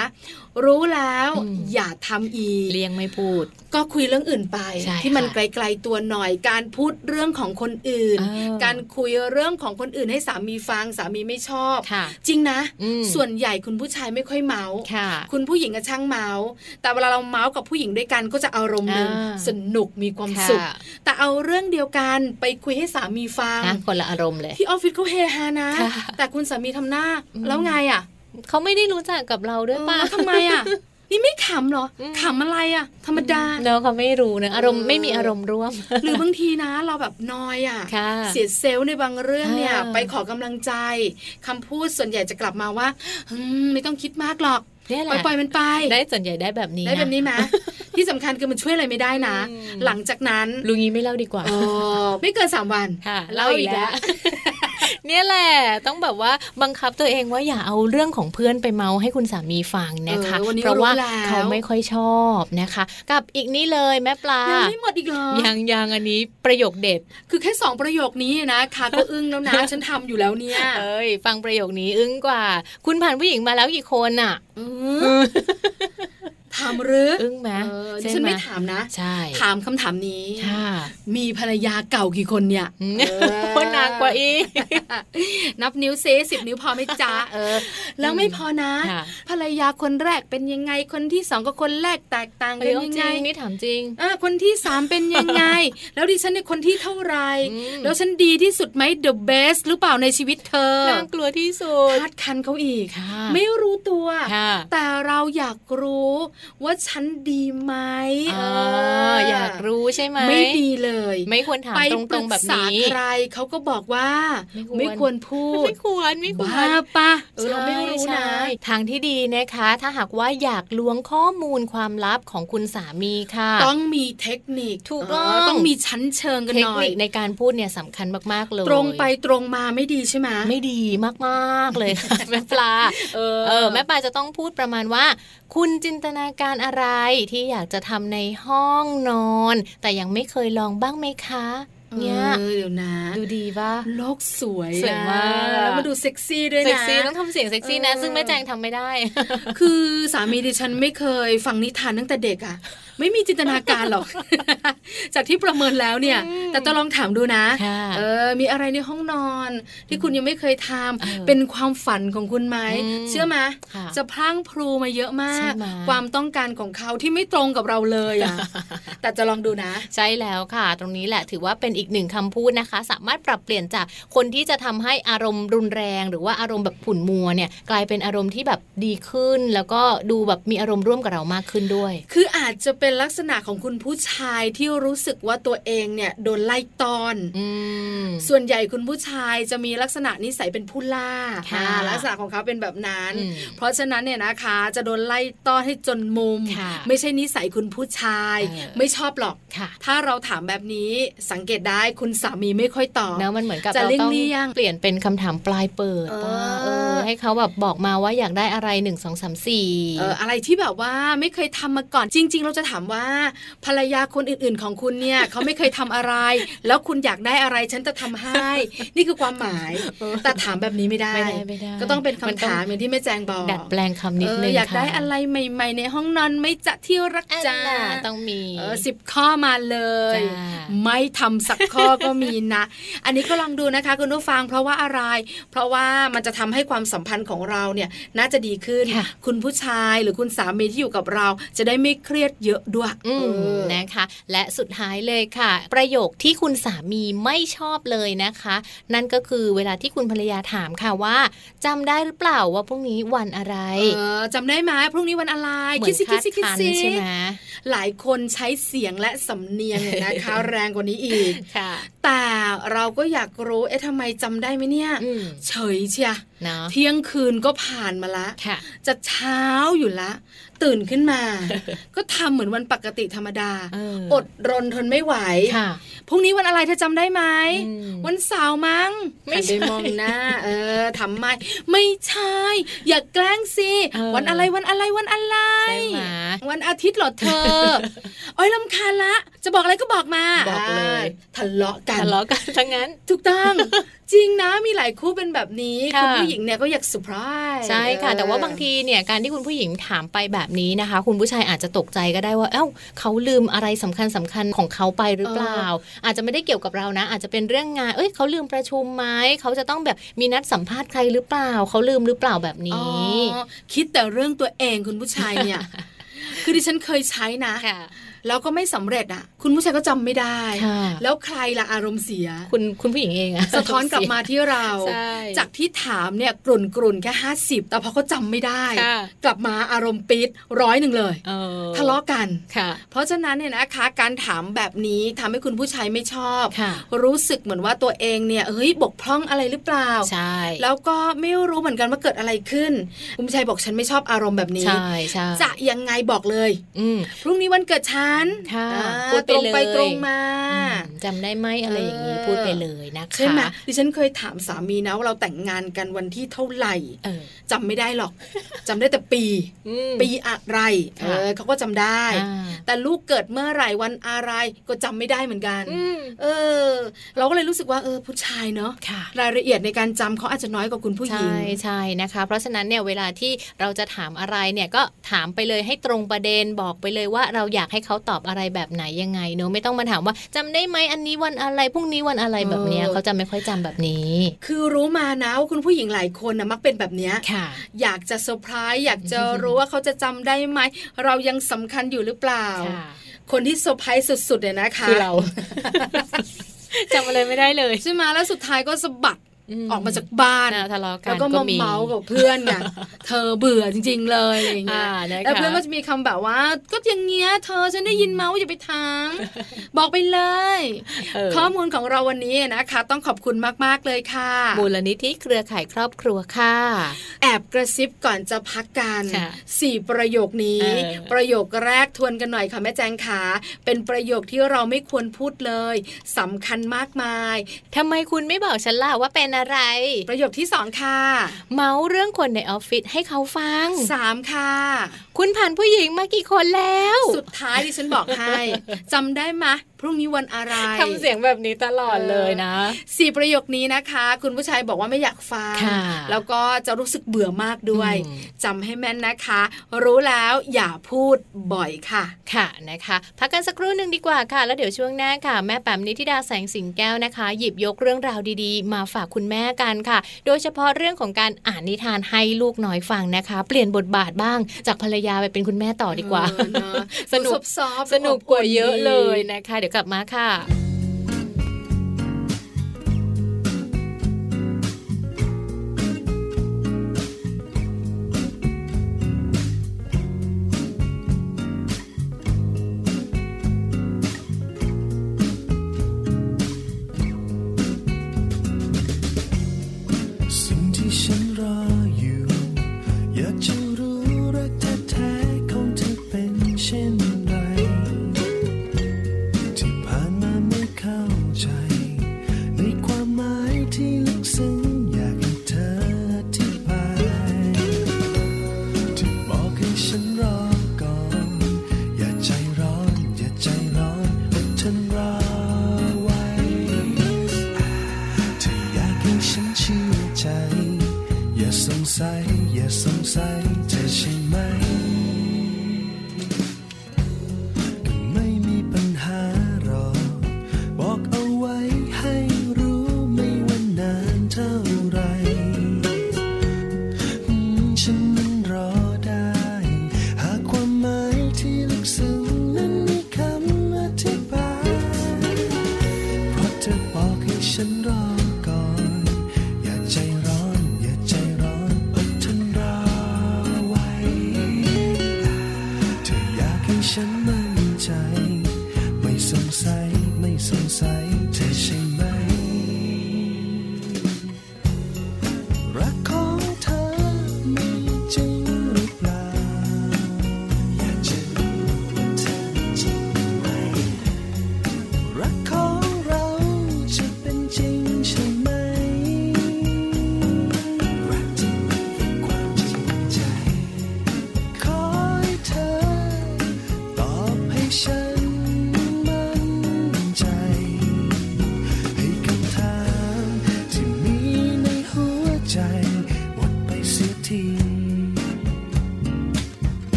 รู้แล้วอย่าทำอีกเลี้ยงไม่พูด ก็คุยเรื่องอื่นไป ที่มันไกลๆตัวหน่อยการพูดเรื่องของคนอื่น การคุยเรื่องของคนอื่นให้สามีฟังสามีไม่ชอบ จริงนะ ส่วนใหญ่คุณผู้ชายไม่ค่อยเมาส์คุณผู้หญิงก็ช่างเมาส์แต่เวลาเราเมาส์กับผู้หญิงด้วยกันก็จะอารมณ์หนึ่งสนุกมีความสุขแต่เอาเรื่องเดียวกันไปคุยให้สามีฟังคนละอารมณ์เลยที่ออฟฟิศเขาเฮฮานะ แต่คุณสามีทำหน้า แล้วไงอะเขาไม่ได้รู้จักกับเราด้วยป่ะทำไมอะนี่ไม่ขำหรอขำอะไรอะ ธรรมดาเนาะเขาไม่รู้นะอารมณ์ไม่มีอารมณ์ร่วม หรือบางทีนะเราแบบนอยอะ เสียเซลล์ในบางเรื่องเนี่ย ไปขอกำลังใจคำพูดส่วนใหญ่จะกลับมาว่าไม่ต้องคิดมากหรอกปล่อยปล่อยมันไป ได้ส่วนใหญ่ได้แบบนี้ได้แบบนี้ไหม ที่สำคัญคือมันช่วยอะไรไม่ได้นะ หลังจากนั้นลุงนี้ไม่เล่าดีกว่าไม่เกินสามวันเล่าอีกแล้วเนี่ยแหละต้องแบบว่าบังคับตัวเองว่าอย่าเอาเรื่องของเพื่อนไปเมาให้คุณสามีฟังนะคะเพราะว่าเขาไม่ค่อยชอบนะคะ กับอีกนี้เลยแม่ปลายังไม่หมดอีกเหรอยังยังอันนี้ประโยคเด็ด คือแค่สองประโยคนี้นะค่ะก็อึ้งแล้วนะฉันทำอยู่แล้วเนี่ยเอ้ยฟังประโยคนี้อึ้งกว่า คุณผ่านผู้หญิงมาแล้วกี่คนอะ ถามหรืออึ้งไหมฉันไม่ถามนะใช่ถามคำถามนี้มีภรรยาเก่ากี่คนเนี่ยคนนานกว่าอีกนับนิ้วเซสิบนิ้วพอไม่จ้าเออ แล้วไม่พอนะ ภรรยาคนแรกเป็นยังไงคนที่สองกับคนแรกแตกต่างกันยังไงนี่ถามจริงอ่าคนที่สามเป็นยังไง แล้วดิฉันเนี่ยคนที่เท่าไรแล้วฉันดีที่สุดไหม the best หรือเปล่าในชีวิตเธอน่ากลัวที่สุดคาดคันเขาอีกไม่รู้ตัวแต่เราอยากรู้ว่าฉันดีไหมออยากรู้ใช่ไหมไม่ดีเลย ไม่ควรถามตรงๆแบบนี้ใครเขาก็บอกว่า ไม่ควรพูดไม่ควรไม่ควรบ้าปะเราไม่รู้นะทางที่ดีนะคะ ถ้าหากว่าอยากล้วงข้อมูลความลับของคุณสามีค่ะ ต้องมีเทคนิคถูกต้องต้องมีชั้นเชิงกันหน่อยเทคนิคในการพูดเนี่ยสำคัญมากๆเลยตรงไปตรงมาไม่ดีใช่ไหมไม่ดีมากๆเลยแม่ปลาเออแม่ปลาจะต้องพูดประมาณว่า คุณจินตนาการอะไรที่อยากจะทำในห้องนอน แต่ยังไม่เคยลองบ้างไหมคะเนี่ยเดี๋ยวนะ ดูดีปะโลกสวยสวยมากแล้วมาดูเซ็กซี่ด้วยนะเซ็กซี่ต้องทำเสียงเซ็กซี่นะ ซึ่งแม่แจงทำไม่ได้ คือสามีดิฉันไม่เคยฟังนิทานตั้งแต่เด็กอะ ไม่มีจินตนาการหรอก จากที่ประเมินแล้วเนี่ย แต่จะลองถามดูนะเออมีอะไรในห้องนอน ที่คุณยังไม่เคยทำเป็นความฝันของคุณไหมเชื่อไหมจะพลั้งพลูมาเยอะมาก ความต้องการของเขาที่ไม่ตรงกับเราเลยอะแต่จะลองดูนะ ใช่แล้วค่ะ ตรงนี้แหละถือว่าเป็นอีกหนึ่งคำพูดนะคะ สามารถปรับเปลี่ยนจากคนที่จะทำให้อารมณ์รุนแรง หรือว่าอารมณ์แบบผุ่นมัวเนี่ยกลายเป็นอารมณ์ที่แบบดีขึ้น แล้วก็ดูแบบมีอารมณ์ร่วมกับเรามากขึ้นด้วย คืออาจจะเป็นลักษณะของคุณผู้ชายที่รู้สึกว่าตัวเองเนี่ยโดนไล่ตอนส่วนใหญ่คุณผู้ชายจะมีลักษณะนิสัยเป็นผู้ล่าลักษณะของเขาเป็นแบบนั้น เพราะฉะนั้นเนี่ยนะคะจะโดนไล่ต้อนให้จนมุม ไม่ใช่นิสัยคุณผู้ชาย ไม่ชอบหรอกถ้าเราถามแบบนี้สังเกตได้คุณสามีไม่ค่อยตอบนะมันเหมือนกับจะเลี่ยงเปลี่ยนเป็นคำถามปลายเปิดให้เขาแบบบอกมาว่าอยากได้อะไรหนึ่งสองสามสี่อะไรที่แบบว่าไม่เคยทำมาก่อนจริง ๆ เราจะถามว่า ภรรยาคนอื่นๆของคุณเนี่ยเขาไม่เคยทำอะไร แล้วคุณอยากได้อะไรฉันจะทำให้ นี่คือความหมาย แต่ถามแบบนี้ไม่ได้ ก็ต้องเป็นคำถามอย่างที่แม่แจงบอกดัดแปลงคำนิดนึงอยากได้อะไรใหม่ ๆ ในห้องนอนไม่จะที่รักจ้าต้องมีสิบข้อมาเลย ไม่ทำสักข้อก็มีนะ อันนี้ก็ลองดูนะคะคุณผู้ฟังเพราะว่าอะไร เพราะว่ามันจะทำให้ความสัมพันธ์ของเราเนี่ยน่าจะดีขึ้น คุณผู้ชายหรือคุณสามีที่อยู่กับเราจะได้ไม่เครียดเยอะด้วยนะคะ และสุดท้ายเลยค่ะ ประโยคที่คุณสามีไม่ชอบเลยนะคะ นั่นก็คือเวลาที่คุณภรรยาถามค่ะว่าจำได้หรือเปล่าว่าพรุ่งนี้วันอะไรเออจำได้ไหมพรุ่งนี้วันอะไรคิดสิคิดสิคิดสิใช่ไหมหลายคนใช้เสียงและสำเนียงนะคะแรงกว่านี้อีกแต่เราก็อยากรู้เอ๊ะทำไมจำได้ไหมเนี่ย เฉยเชียเที่ยงคืนก็ผ่านมาละ จะเช้าอยู่ละ ตื่นขึ้นมา ก็ทำเหมือนวันปกติธรรมดา อดรนทนไม่ไหวพรุ่งนี้วันอะไรเธอจำได้ไหมวันเสาร์มั้งไม่ได้มองหน้าเออทำไมไม่ใช่ อย่าแกล้งสิวันอะไรวันอะไรวันอะไร วันอาทิตย์หรอเธออ้อยลำคาละ จะบอกอะไรก็บอกมาบอกเลยทะเลาะกันทะเลาะกันทั้งนั้นถูกต้องจริงนะมีหลายคู่เป็นแบบนี้คุณผู้หญิงเนี่ยก็อยากเซอร์ไพรส์ใช่ค่ะ แต่ว่าบางทีเนี่ยการที่คุณผู้หญิงถามไปแบบนี้นะคะ คุณผู้ชายอาจจะตกใจก็ได้ว่า เอ้าเขาลืมอะไรสำคัญสำคัญของเขาไปหรือเปล่า อาจจะไม่ได้เกี่ยวกับเรานะ อาจจะเป็นเรื่องงาน เอ้ยเขาลืมประชุมไหมเขาจะต้องแบบมีนัดสัมภาษณ์ใครหรือเปล่า เขาลืมหรือเปล่าแบบนี้คิดแต่เรื่องตัวเองคุณผู้ชายเนี่ย คือดิฉันเคยใช้นะ แล้วก็ไม่สำเร็จอะ คุณผู้ชายก็จำไม่ได้ แล้วใครล่ะอารมณ์เสีย คุณคุณผู้หญิงเองอะสะท้อนกลับมาที่เรา จากที่ถามเนี่ยกลุ่นกลุ่นแค่ห้าสิบแต่พอเขาจาไม่ได้ กลับมาอารมณ์ปิดร้อยหนึ่งเลยทะเลาะกันเพราะฉะนั้นเนี่ยนะคะการถามแบบนี้ทำให้คุณผู้ชายไม่ชอบ รู้สึกเหมือนว่าตัวเองเนี่ยเฮ้ยบกพร่องอะไรหรือเปล่าใช่แล้วก็ไม่รู้เหมือนกันว่าเกิดอะไรขึ้น คุณผู้ชายบอกฉันไม่ชอบอารมณ์แบบนี้จะยังไงบอกเลยพรุ่งนี้วันเกิดฉันค่ะพูดตรงไปตรงมาจำได้ไหมอะไรอย่างนี้พูดไปเลยนะคะใช่ไหมดิฉันเคยถามสามีนะว่าเราแต่งงานกันวันที่เท่าไหร่จำไม่ได้หรอกจำได้แต่ปี ปีอะไรเออเขาก็จำได้ แต่ลูกเกิดเมื่อไหร่วันอะไรก็จำไม่ได้เหมือนกันเออ เราก็เลยรู้สึกว่าเออผู้ชายเนาะรายละเอียดในการจำเขาอาจจะน้อยกว่าคุณผู้หญิงใช่ใช่นะคะ เพราะฉะนั้นเนี่ยเวลาที่เราจะถามอะไรเนี่ยก็ถามไปเลยให้ตรงประเด็นบอกไปเลยว่าเราอยากให้เขาตอบอะไรแบบไหนยังไงเนอะไม่ต้องมาถามว่าจำได้ไหมอันนี้วันอะไรพรุ่งนี้วันอะไรแบบเนี้ยเขาจะไม่ค่อยจำแบบนี้ คือรู้มานะว่าคุณผู้หญิงหลายคนนะมักเป็นแบบเนี้ยอยากจะเซอร์ไพรส์อยากจะรู้ว่าเขาจะจำได้ไหมเรายังสำคัญอยู่หรือเปล่า คนที่เซอร์ไพรส์สุดๆเนี่ยนะคะคือเราจำอะไรไม่ได้เลยใช่ไหมแล้วสุดท้ายก็สะบัด ออกมาจากบ้านทะเลาะกันแล้วก็มาเม้าท์กับเพื่อนไงเธอเบื่อจริง ๆ เลยอะไรเงี้ยแล้วเพื่อนก็จะมีคำแบบว่า ก็อย่างเงี้ยเธอฉันได้ยินเมาส์อย่าไปถามบอกไปเลย ข้อมูลของเราวันนี้นะคะ ต้องขอบคุณมากๆเลยค่ะมูลนิธิเครือข่ายครอบครัวค่ะ แอบกระซิบก่อนจะพักกันสี่ประโยคนี้ ประโยคแรกทวนกันหน่อยค่ะแม่แจงขาเป็นประโยคที่เราไม่ควรพูดเลยสำคัญมากมายทำไมคุณไม่บอกฉันล่ะว่าเป็นอะไร ประโยคที่สองค่ะ เมาเรื่องคนในออฟฟิศให้เขาฟังสามค่ะคุณผ่านผู้หญิงมากี่คนแล้ว สุดท้ายดิฉันบอกให้จำได้ไหมพรุ่งนี้วันอะไรทำเสียงแบบนี้ตลอดเลยนะสี่ประโยคนี้นะคะ คุณผู้ชายบอกว่าไม่อยากฟังแล้วก็จะรู้สึกเบื่อมากด้วยจำให้แม่นนะคะ รู้แล้วอย่าพูดบ่อยค่ะค่ะนะคะพักกันสักครู่หนึ่งดีกว่าค่ะ แล้วเดี๋ยวช่วงหน้าค่ะ แม่แปมนิธิดาแสงสิงแก้วนะคะ หยิบยกเรื่องราวดีๆ มาฝากคุณแม่กันค่ะ โดยเฉพาะเรื่องของการอ่านนิทานให้ลูกน้อยฟังนะคะ เปลี่ยนบทบาทบ้างจากภรรยาไปเป็นคุณแม่ต่อดีกว่า สนุกสนุกกว่าเยอะเลยนะคะ เดี๋ยวกลับมาค่ะ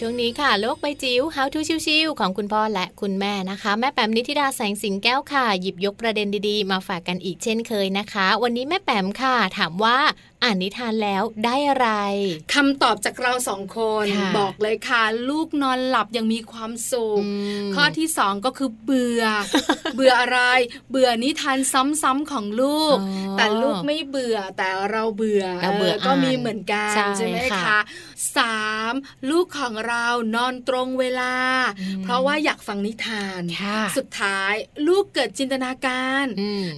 ช่วงนี้ค่ะ โลกใบจิ๋ว How to ชิวๆของคุณพ่อและคุณแม่นะคะ แม่แปมนิธิดาแสงสิงแก้วค่ะ หยิบยกประเด็นดีๆ มาฝากกันอีกเช่นเคยนะคะ วันนี้แม่แปมค่ะ ถามว่า อ่านนิทานแล้วได้อะไรคำตอบจากเราสองคนบอกเลยค่ะ ลูกนอนหลับยังมีความสุขข้อที่สองก็คือเบื่อ เบื่ออะไร เบื่อนิทานซ้ำๆของลูก แต่ลูกไม่เบื่อแต่เราเบื่อเบื่อก็มีเหมือนกันใช่ไหมคะสามลูกของเรานอนตรงเวลา เพราะว่าอยากฟังนิทาน สุดท้ายลูกเกิดจินตนาการ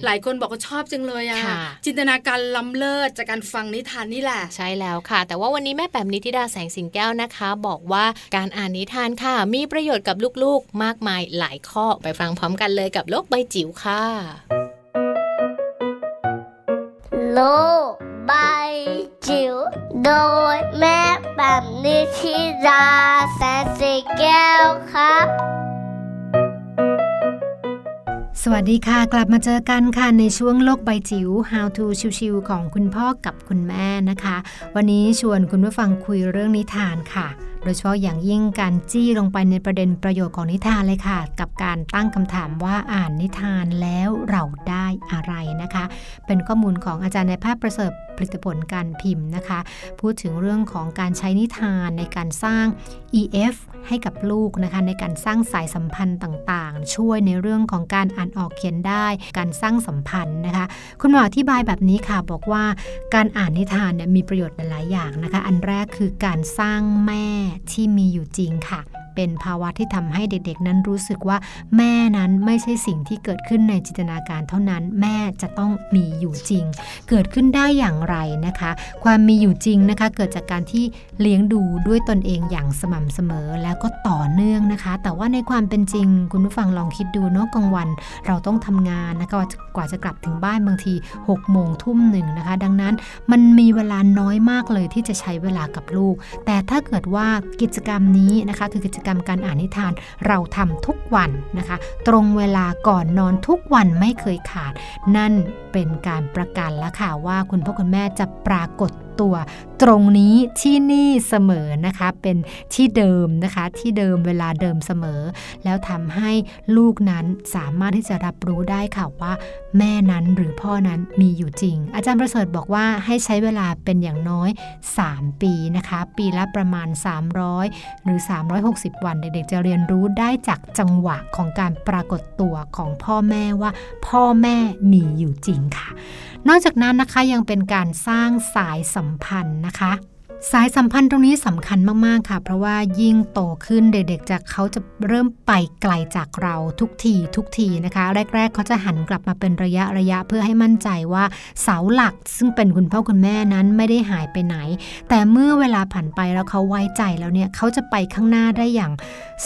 หลายคนบอกว่าชอบจังเลยอะจินตนาการล้ำเลิศจากการฟังนิทานนี่แหละ ใช่แล้วค่ะ แต่ว่าวันนี้แม่แปมนิติดาแสงสิงแก้วนะคะ บอกว่าการอ่านนิทานค่ะ มีประโยชน์กับลูกๆ มากมายหลายข้อไปฟังพร้อมกันเลยกับโลกใบจิ๋วค่ะ โลกใบจิ๋วโดยแม่แบบนิชิราแสนสีแก้วครับ สวัสดีค่ะ กลับมาเจอกันค่ะ ในช่วงโลกใบจิ๋ว How to ชิวๆของคุณพ่อกับคุณแม่นะคะ วันนี้ชวนคุณผู้ฟังคุยเรื่องนิทานค่ะ โดยเฉพาะอย่างยิ่งการจี้ลงไปในประเด็นประโยชน์ของนิทานเลยค่ะ กับการตั้งคำถามว่าอ่านนิทานแล้วเราได้อะไรนะคะ เป็นข้อมูลของอาจารย์ในภาพประเสริฐผลิตผลการพิมพ์นะคะ พูดถึงเรื่องของการใช้นิทานในการสร้าง EF ให้กับลูกนะคะ ในการสร้างสายสัมพันธ์ต่างๆ ช่วยในเรื่องของการอ่านออกเขียนได้ การสร้างสัมพันธ์นะคะ คุณหมออธิบายแบบนี้ค่ะ บอกว่าการอ่านนิทานเนี่ยมีประโยชน์หลายอย่างนะคะ อันแรกคือการสร้างแม่ที่มีอยู่จริงค่ะ เป็นภาวะที่ทำให้เด็กๆ นั้นรู้สึกว่าแม่นั้นไม่ใช่สิ่งที่เกิดขึ้นในจินตนาการเท่านั้น แม่จะต้องมีอยู่จริง เกิดขึ้นได้อย่างไรนะคะ ความมีอยู่จริงนะคะ เกิดจากการที่เลี้ยงดูด้วยตนเองอย่างสม่ำเสมอแล้วก็ต่อเนื่องนะคะ แต่ว่าในความเป็นจริง คุณผู้ฟังลองคิดดูเนาะกลางวัน เราต้องทำงานนะคะกว่าจะกลับถึงบ้านบางที6โมงทุ่มหนึ่งนะคะ ดังนั้นมันมีเวลาน้อยมากเลยที่จะใช้เวลากับลูก แต่ถ้าเกิดว่ากิจกรรมนี้นะคะ คือกิจกรรมการอ่านนิทานเราทำทุกวันนะคะ ตรงเวลาก่อนนอนทุกวันไม่เคยขาด นั่นเป็นการประกันแล้วค่ะว่าคุณพ่อคุณแม่จะปรากฏ ตัว ตรงนี้ที่นี่เสมอนะคะเป็นที่เดิมนะคะ ที่เดิมเวลาเดิมเสมอ แล้วทำให้ลูกนั้นสามารถที่จะรับรู้ได้ค่ะว่า แม่นั้นหรือพ่อนั้นมีอยู่จริง อาจารย์ประเสริฐบอกว่าให้ใช้เวลาเป็นอย่างน้อย 3 ปีนะคะ ปีละประมาณ 300 หรือ 360 วันเด็กๆจะเรียนรู้ได้จากจังหวะของการปรากฏตัวของพ่อแม่ว่า พ่อแม่มีอยู่จริงค่ะ นอกจากนั้นนะคะยังเป็นการสร้างสายสัมพันธ์นะคะ สายสัมพันธ์ตรงนี้สำคัญมาก ๆ ค่ะ เพราะว่ายิ่งโตขึ้นเด็กๆจากเขาจะเริ่มไปไกลจากเราทุกทีทุกทีนะคะ แรก ๆ เขาจะหันกลับมาเป็นระยะระยะเพื่อให้มั่นใจว่าเสาหลัก ซึ่งเป็นคุณพ่อคุณแม่นั้นไม่ได้หายไปไหน แต่เมื่อเวลาผ่านไปแล้วเขาไว้ใจแล้วเนี่ยเขาจะไปข้างหน้าได้อย่าง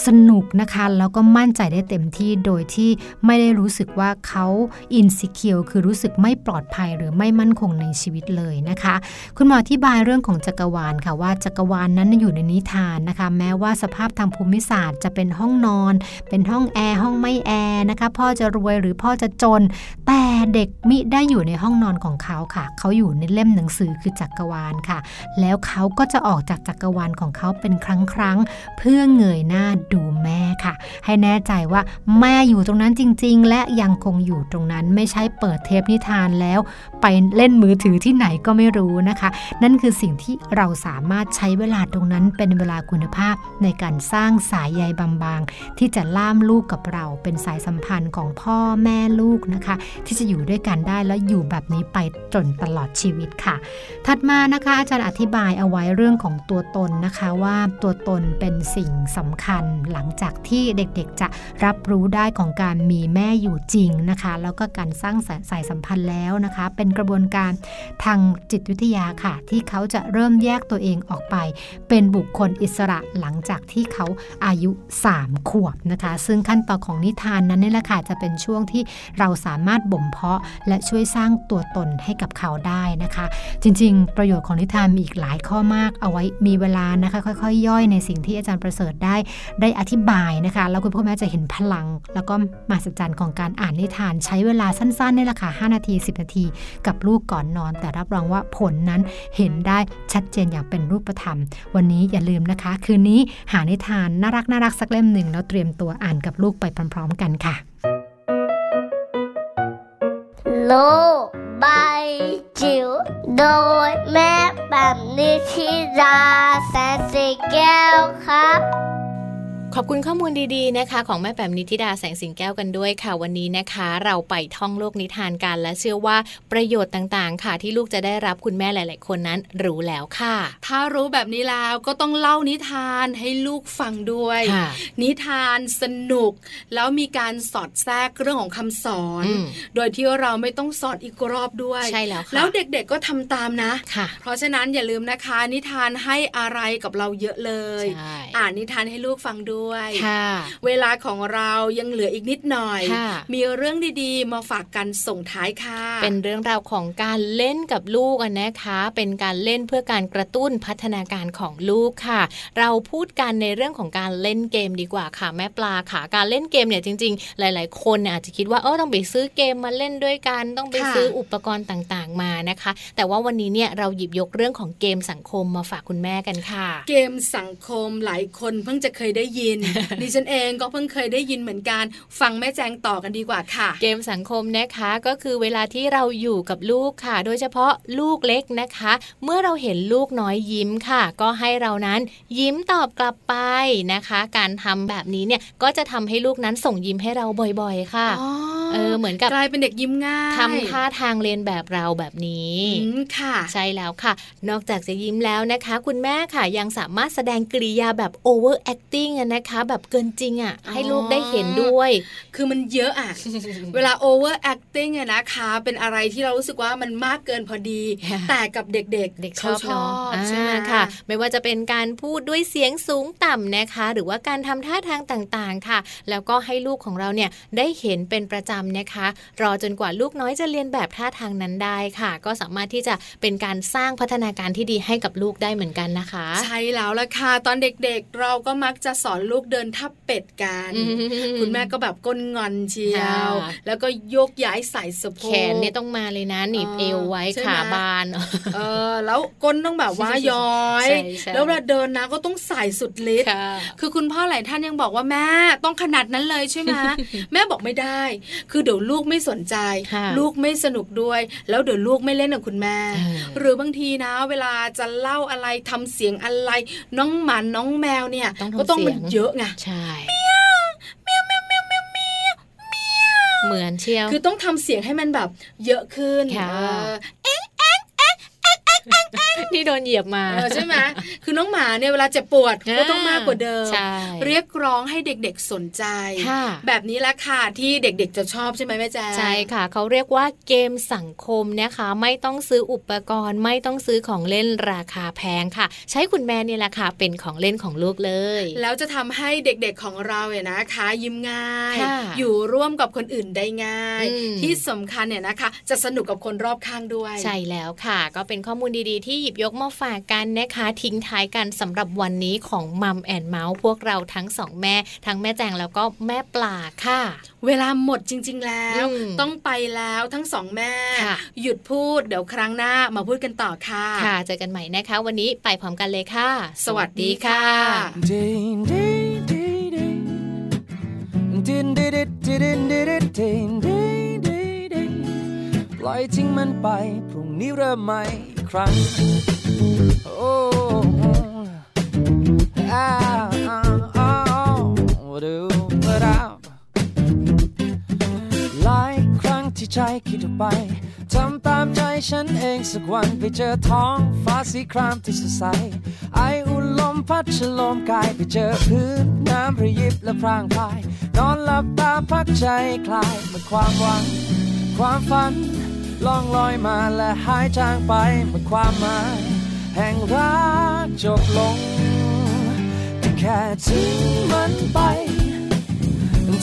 สนุกนะคะ แล้วก็มั่นใจได้เต็มที่โดยที่ไม่ได้รู้สึกว่าเขาอินสิเคียวคือรู้สึกไม่ปลอดภัยหรือไม่มั่นคงในชีวิตเลยนะคะ คุณหมออธิบายเรื่องของจักรวาลค่ะว่าจักรวาลนนั้นอยู่ในนิทานนะคะ แม้ว่าสภาพทางภูมิศาสตร์จะเป็นห้องนอน เป็นห้องแอร์ห้องไม่แอร์นะคะ พ่อจะรวยหรือพ่อจะจน แต่เด็กมิได้อยู่ในห้องนอนของเขาค่ะ เขาอยู่ในเล่มหนังสือคือจักรวาลค่ะ แล้วเขาก็จะออกจากจักรวาลของเขาเป็นครั้งครั้งเพื่อเงยหน้าดูแม่ค่ะ ให้แน่ใจว่าแม่อยู่ตรงนั้นจริง ๆ และยังคงอยู่ตรงนั้นไม่ใช่เปิดเทปนิทานแล้ว ไปเล่นมือถือที่ไหนก็ไม่รู้นะคะ นั่นคือสิ่งที่เราสามารถใช้เวลาตรงนั้นเป็นเวลาคุณภาพในการสร้างสายใยบางๆ ที่จะล่ามลูกกับเราเป็นสายสัมพันธ์ของพ่อแม่ลูกนะคะ ที่จะอยู่ด้วยกันได้แล้วอยู่แบบนี้ไปจนตลอดชีวิตค่ะ ถัดมานะคะอาจารย์อธิบายเอาไว้เรื่องของตัวตนนะคะว่าตัวตนเป็นสิ่งสำคัญหลังจากที่เด็กๆ จะรับรู้ได้ของการมีแม่อยู่จริงนะคะ แล้วก็การสร้างสายสัมพันธ์แล้วนะคะ เป็นกระบวนการทางจิตวิทยาค่ะ ที่เขาจะเริ่มแยกตัวเองออกไป เป็นบุคคลอิสระหลังจากที่เขาอายุ 3 ขวบนะคะ ซึ่งขั้นตอนของนิทานนั้นนี่แหละค่ะจะเป็นช่วงที่เราสามารถบ่มเพาะและช่วยสร้างตัวตนให้กับเขาได้นะคะ จริง ๆ ประโยชน์ของนิทานมีอีกหลายข้อมากเอาไว้มีเวลานะคะ ค่อยๆย่อยในสิ่งที่อาจารย์ประเสริฐได้ได้อธิบายนะคะ แล้วคุณพ่อแม่จะเห็นพลัง แล้วก็มาสัจจันของการอ่านนิทาน ใช้เวลาสั้นๆนี่แหละค่ะ5นาที 10 นาที กับลูกก่อนนอน แต่รับรองว่าผลนั้นเห็นได้ชัดเจนอย่างเป็นรูปธรรม วันนี้อย่าลืมนะคะ คืนนี้หานิทานน่ารักน่ารักสักเล่มหนึ่งแล้วเตรียมตัวอ่านกับลูกไปพร้อม ๆ กันค่ะ โลกใบจิ๋วโดยแม่แบบนิชิราแสนสีแก้วครับ ขอบคุณข้อมูลดีๆนะคะ ของแม่แปมนิธิดาแสงสิงแก้วกันด้วยค่ะวันนี้นะคะ เราไปท่องโลกนิทานกัน และเชื่อว่าประโยชน์ต่างๆ ค่ะ ที่ลูกจะได้รับคุณแม่หลาย ๆ คนนั้นรู้แล้วค่ะ ถ้ารู้แบบนี้แล้วก็ต้องเล่านิทานให้ลูกฟังด้วยค่ะนิทานสนุก แล้วมีการสอดแทรกเรื่องของคำสอนอืมโดยที่เราไม่ต้องสอนอีกรอบด้วยใช่แล้วค่ะแล้วเด็กๆก็ทำตามนะค่ะเพราะฉะนั้นอย่าลืมนะคะ นิทานให้อะไรกับเราเยอะเลยใช่อ่านนิทานให้ลูกฟังด้วยค่ะเวลาของเรายังเหลืออีกนิดหน่อยค่ะมีเรื่องดีๆ มาฝากกันส่งท้ายค่ะ เป็นเรื่องราวของการเล่นกับลูกอะนะคะ เป็นการเล่นเพื่อการกระตุ้นพัฒนาการของลูกค่ะ เราพูดกันในเรื่องของการเล่นเกมดีกว่าค่ะแม่ปลาค่ะ การเล่นเกมเนี่ยจริง ๆ หลาย ๆ คนเนี่ยอาจจะคิดว่าเออต้องไปซื้อเกมมาเล่นด้วยกัน ต้องไปค่ะซื้ออุปกรณ์ต่างๆมานะคะ แต่ว่าวันนี้เนี่ยเราหยิบยกเรื่องของเกมสังคมมาฝากคุณแม่กันค่ะ เกมสังคมหลายคนเพิ่งจะเคยได้ยินดิฉันเองก็เพิ่งเคยได้ยินเหมือนกัน ฟังแม่แจงต่อกันดีกว่าค่ะ เกมสังคมนะคะก็คือเวลาที่เราอยู่กับลูกค่ะ โดยเฉพาะลูกเล็กนะคะ เมื่อเราเห็นลูกน้อยยิ้มค่ะ ก็ให้เรานั้นยิ้มตอบกลับไปนะคะ การทำแบบนี้เนี่ยก็จะทำให้ลูกนั้นส่งยิ้มให้เราบ่อยๆ ค่ะเออเหมือนกับกลายเป็นเด็กยิ้มง่ายทำท่าทางเรียนแบบเราแบบนี้อืมค่ะ ใช่แล้วค่ะ นอกจากจะยิ้มแล้วนะคะ คุณแม่ค่ะยังสามารถแสดงกริยาแบบ over acting อะนะคะ แบบเกินจริงอะให้ลูกได้เห็นด้วย คือมันเยอะอะเวลา over acting อะนะคะ เป็นอะไรที่เรารู้สึกว่ามันมากเกินพอดีค่ะแต่กับเด็กๆเด็กชอบเขาชเนาะอบใช่ไหมอ่าค่ะ ไม่ว่าจะเป็นการพูดด้วยเสียงสูงต่ำนะคะ หรือว่าการทำท่าทางต่างๆค่ะ แล้วก็ให้ลูกของเราเนี่ยได้เห็นเป็นประจำนะคะ รอจนกว่าลูกน้อยจะเรียนแบบท่าทางนั้นได้ค่ะ ก็สามารถที่จะเป็นการสร้างพัฒนาการที่ดีให้กับลูกได้เหมือนกันนะคะ ใช่แล้วล่ะค่ะ ตอนเด็กๆ เราก็มักจะสอนลูกเดินทับเป็ดกันอืมคุณแม่ก็แบบก้นงอนเชียวค่ะแล้วก็โยกย้ายใส่สะโพกแขนเนี่ยต้องมาเลยนะหนีบเอวไว้ใช่ไหมขาบานเออแล้วก้นต้องแบบว่าย้อยใช่ใช่แล้วเวลาเดินนะก็ต้องใส่สุดฤทธิ์ค่ะคือคุณพ่อหลายท่านยังบอกว่าแม่ต้องขนาดนั้นเลยใช่ไหมแม่บอกไม่ได้ คือเดี๋ยวลูกไม่สนใจค่ะลูกไม่สนุกด้วย แล้วเดี๋ยวลูกไม่เล่นกับคุณแม่เออหรือบางทีนะ เวลาจะเล่าอะไรทำเสียงอะไร น้องหมาน้องแมวเนี่ยต้องทำก็ต้องเสีมัยนงเยอะไงใช่เหมือนเชียว คือต้องทำเสียงให้มันแบบเยอะขึ้น ค่ะเออนี่โดนเหยียบมาเออใช่ไหมคือน้องหมาเนี่ยเวลาเจ็บปวดก็ต้องมากกว่าเดิมใช่เรียกร้องให้เด็กๆสนใจค่ะแบบนี้แหละค่ะที่เด็กๆจะชอบใช่ไหมแม่แจ๊ใช่ค่ะ เขาเรียกว่าเกมสังคมนะคะไม่ต้องซื้ออุปกรณ์ ไม่ต้องซื้อของเล่นราคาแพงค่ะ ใช้คุณแม่นี่แหละค่ะเป็นของเล่นของลูกเลย แล้วจะทำให้เด็กๆของเราเนี่ยนะคะยิ้มง่ายค่ะอยู่ร่วมกับคนอื่นได้ง่ายอืมที่สำคัญเนี่ยนะคะ จะสนุกกับคนรอบข้างด้วย ใช่แล้วค่ะ ก็เป็นข้อมูลดีดีๆ ที่หยิบยกมาฝากกันนะคะ ทิ้งท้ายกันสำหรับวันนี้ของมัมแอนเมาส์พวกเราทั้งสองแม่ ทั้งแม่แจงแล้วก็แม่ปลาค่ะ เวลาหมดจริง ๆ แล้ว ต้องไปแล้วทั้งสองแม่ หยุดพูดเดี๋ยวครั้งหน้ามาพูดกันต่อค่ะ ค่ะ เจอกันใหม่นะคะ วันนี้ไปพร้อมกันเลยค่ะ สวัสดีค่ะ ปล่อยทิ้มันไป พรุ่งนี้เริ่มใหม่ ครั้ง โอ้อาอ้าวดูมาดาวหลายครั้งที่ใจคิดออกไปทำตามใจฉันเองสักวันไปเจอท้องฟ้าสีครามที่สดใส ไออุ่นลมพัดฉลมกายไปเจอพื้นน้ำระยิบและพรางพาย นอนหลับตาพักใจคลายเมื่อความหวัง ความฝัน ล่องลอยมาและหายจางไปเมื่อความหมายแห่งรักจบลงแค่ทิ้งมันไป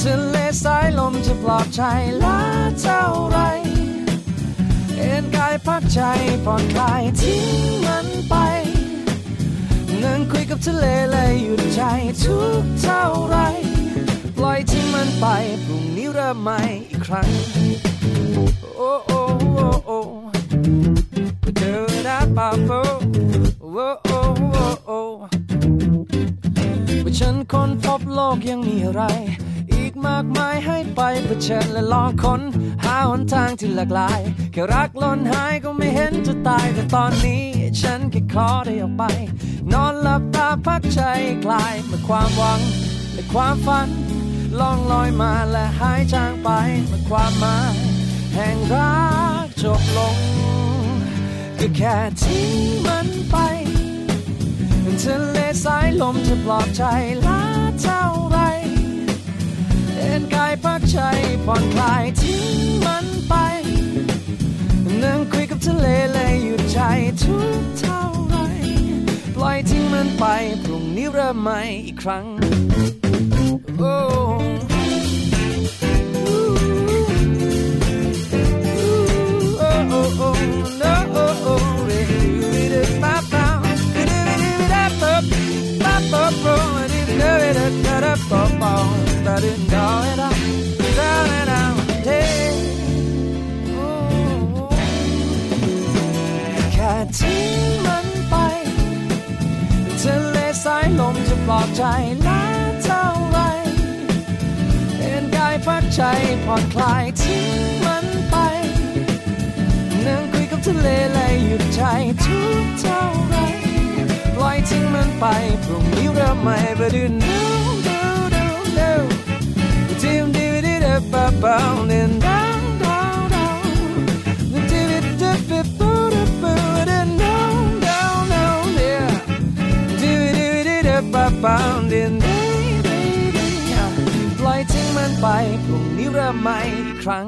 ทะเลสายลมจะปลอบใจลาเท่าไรเอ็นกายพักใจผ่อนคลายทิ้งมันไป นั่งคุยกับทะเลเลยหยุดใจทุกเท่าไร ปล่อยทิ้งมันไป พรุ่งนี้เริ่มใหม่อีกครั้ง ป่าโโอ้โอ้โอ้โอ้ว่าฉันคนพบโลกยังมีอะไร อีกมากมายให้ไปเผชิญและลองค้น หาหนทางที่หลากหลาย แค่รักล้นหายก็ไม่เห็นจะตายแต่ตอนนี้ ฉันแค่ขอได้ออกไป นอนหลับตาพักใจคลายเมื่อความหวัง และความฝันล่องลอยมาและหายจางไปเมื่อความหมายแห่งรักจบลง ก็แค่ทิ้งมันไปทะเลสายลมจะปลอบใจลาเท่าไรเอ็นกายพักใจผ่อนคลายทิ้งมันไป นั่งคุยกับทะเลเลยหยุดใจทุกเท่าไรปล่อยทิ้งมันไป พรุ่งนี้เริ่มใหม่อีกครั้ง โอ้แค่ทิ้งมันไปทะเลสายลมจะปลอบใจลาเท่าไรเอ็นกายพักใจผ่อนคลายทิ้งมันไปนั่งคุยกับทะเลและหยุดใจทุกเท่าไรปล่อยทิ้งมันไปพรุ่งนี้เริ่มใหม่บดูดูดูดู ดิมดิดบะบะดินดาวดาวดาวดิบดิบดิบปูดิบปูดินดาวดาวดาวเดียดิบดิบดิดบะบะดินดีดีดีปล่อยทิ้งมันไปพรุ่งนี้เริ่มใหม่อีกครั้ง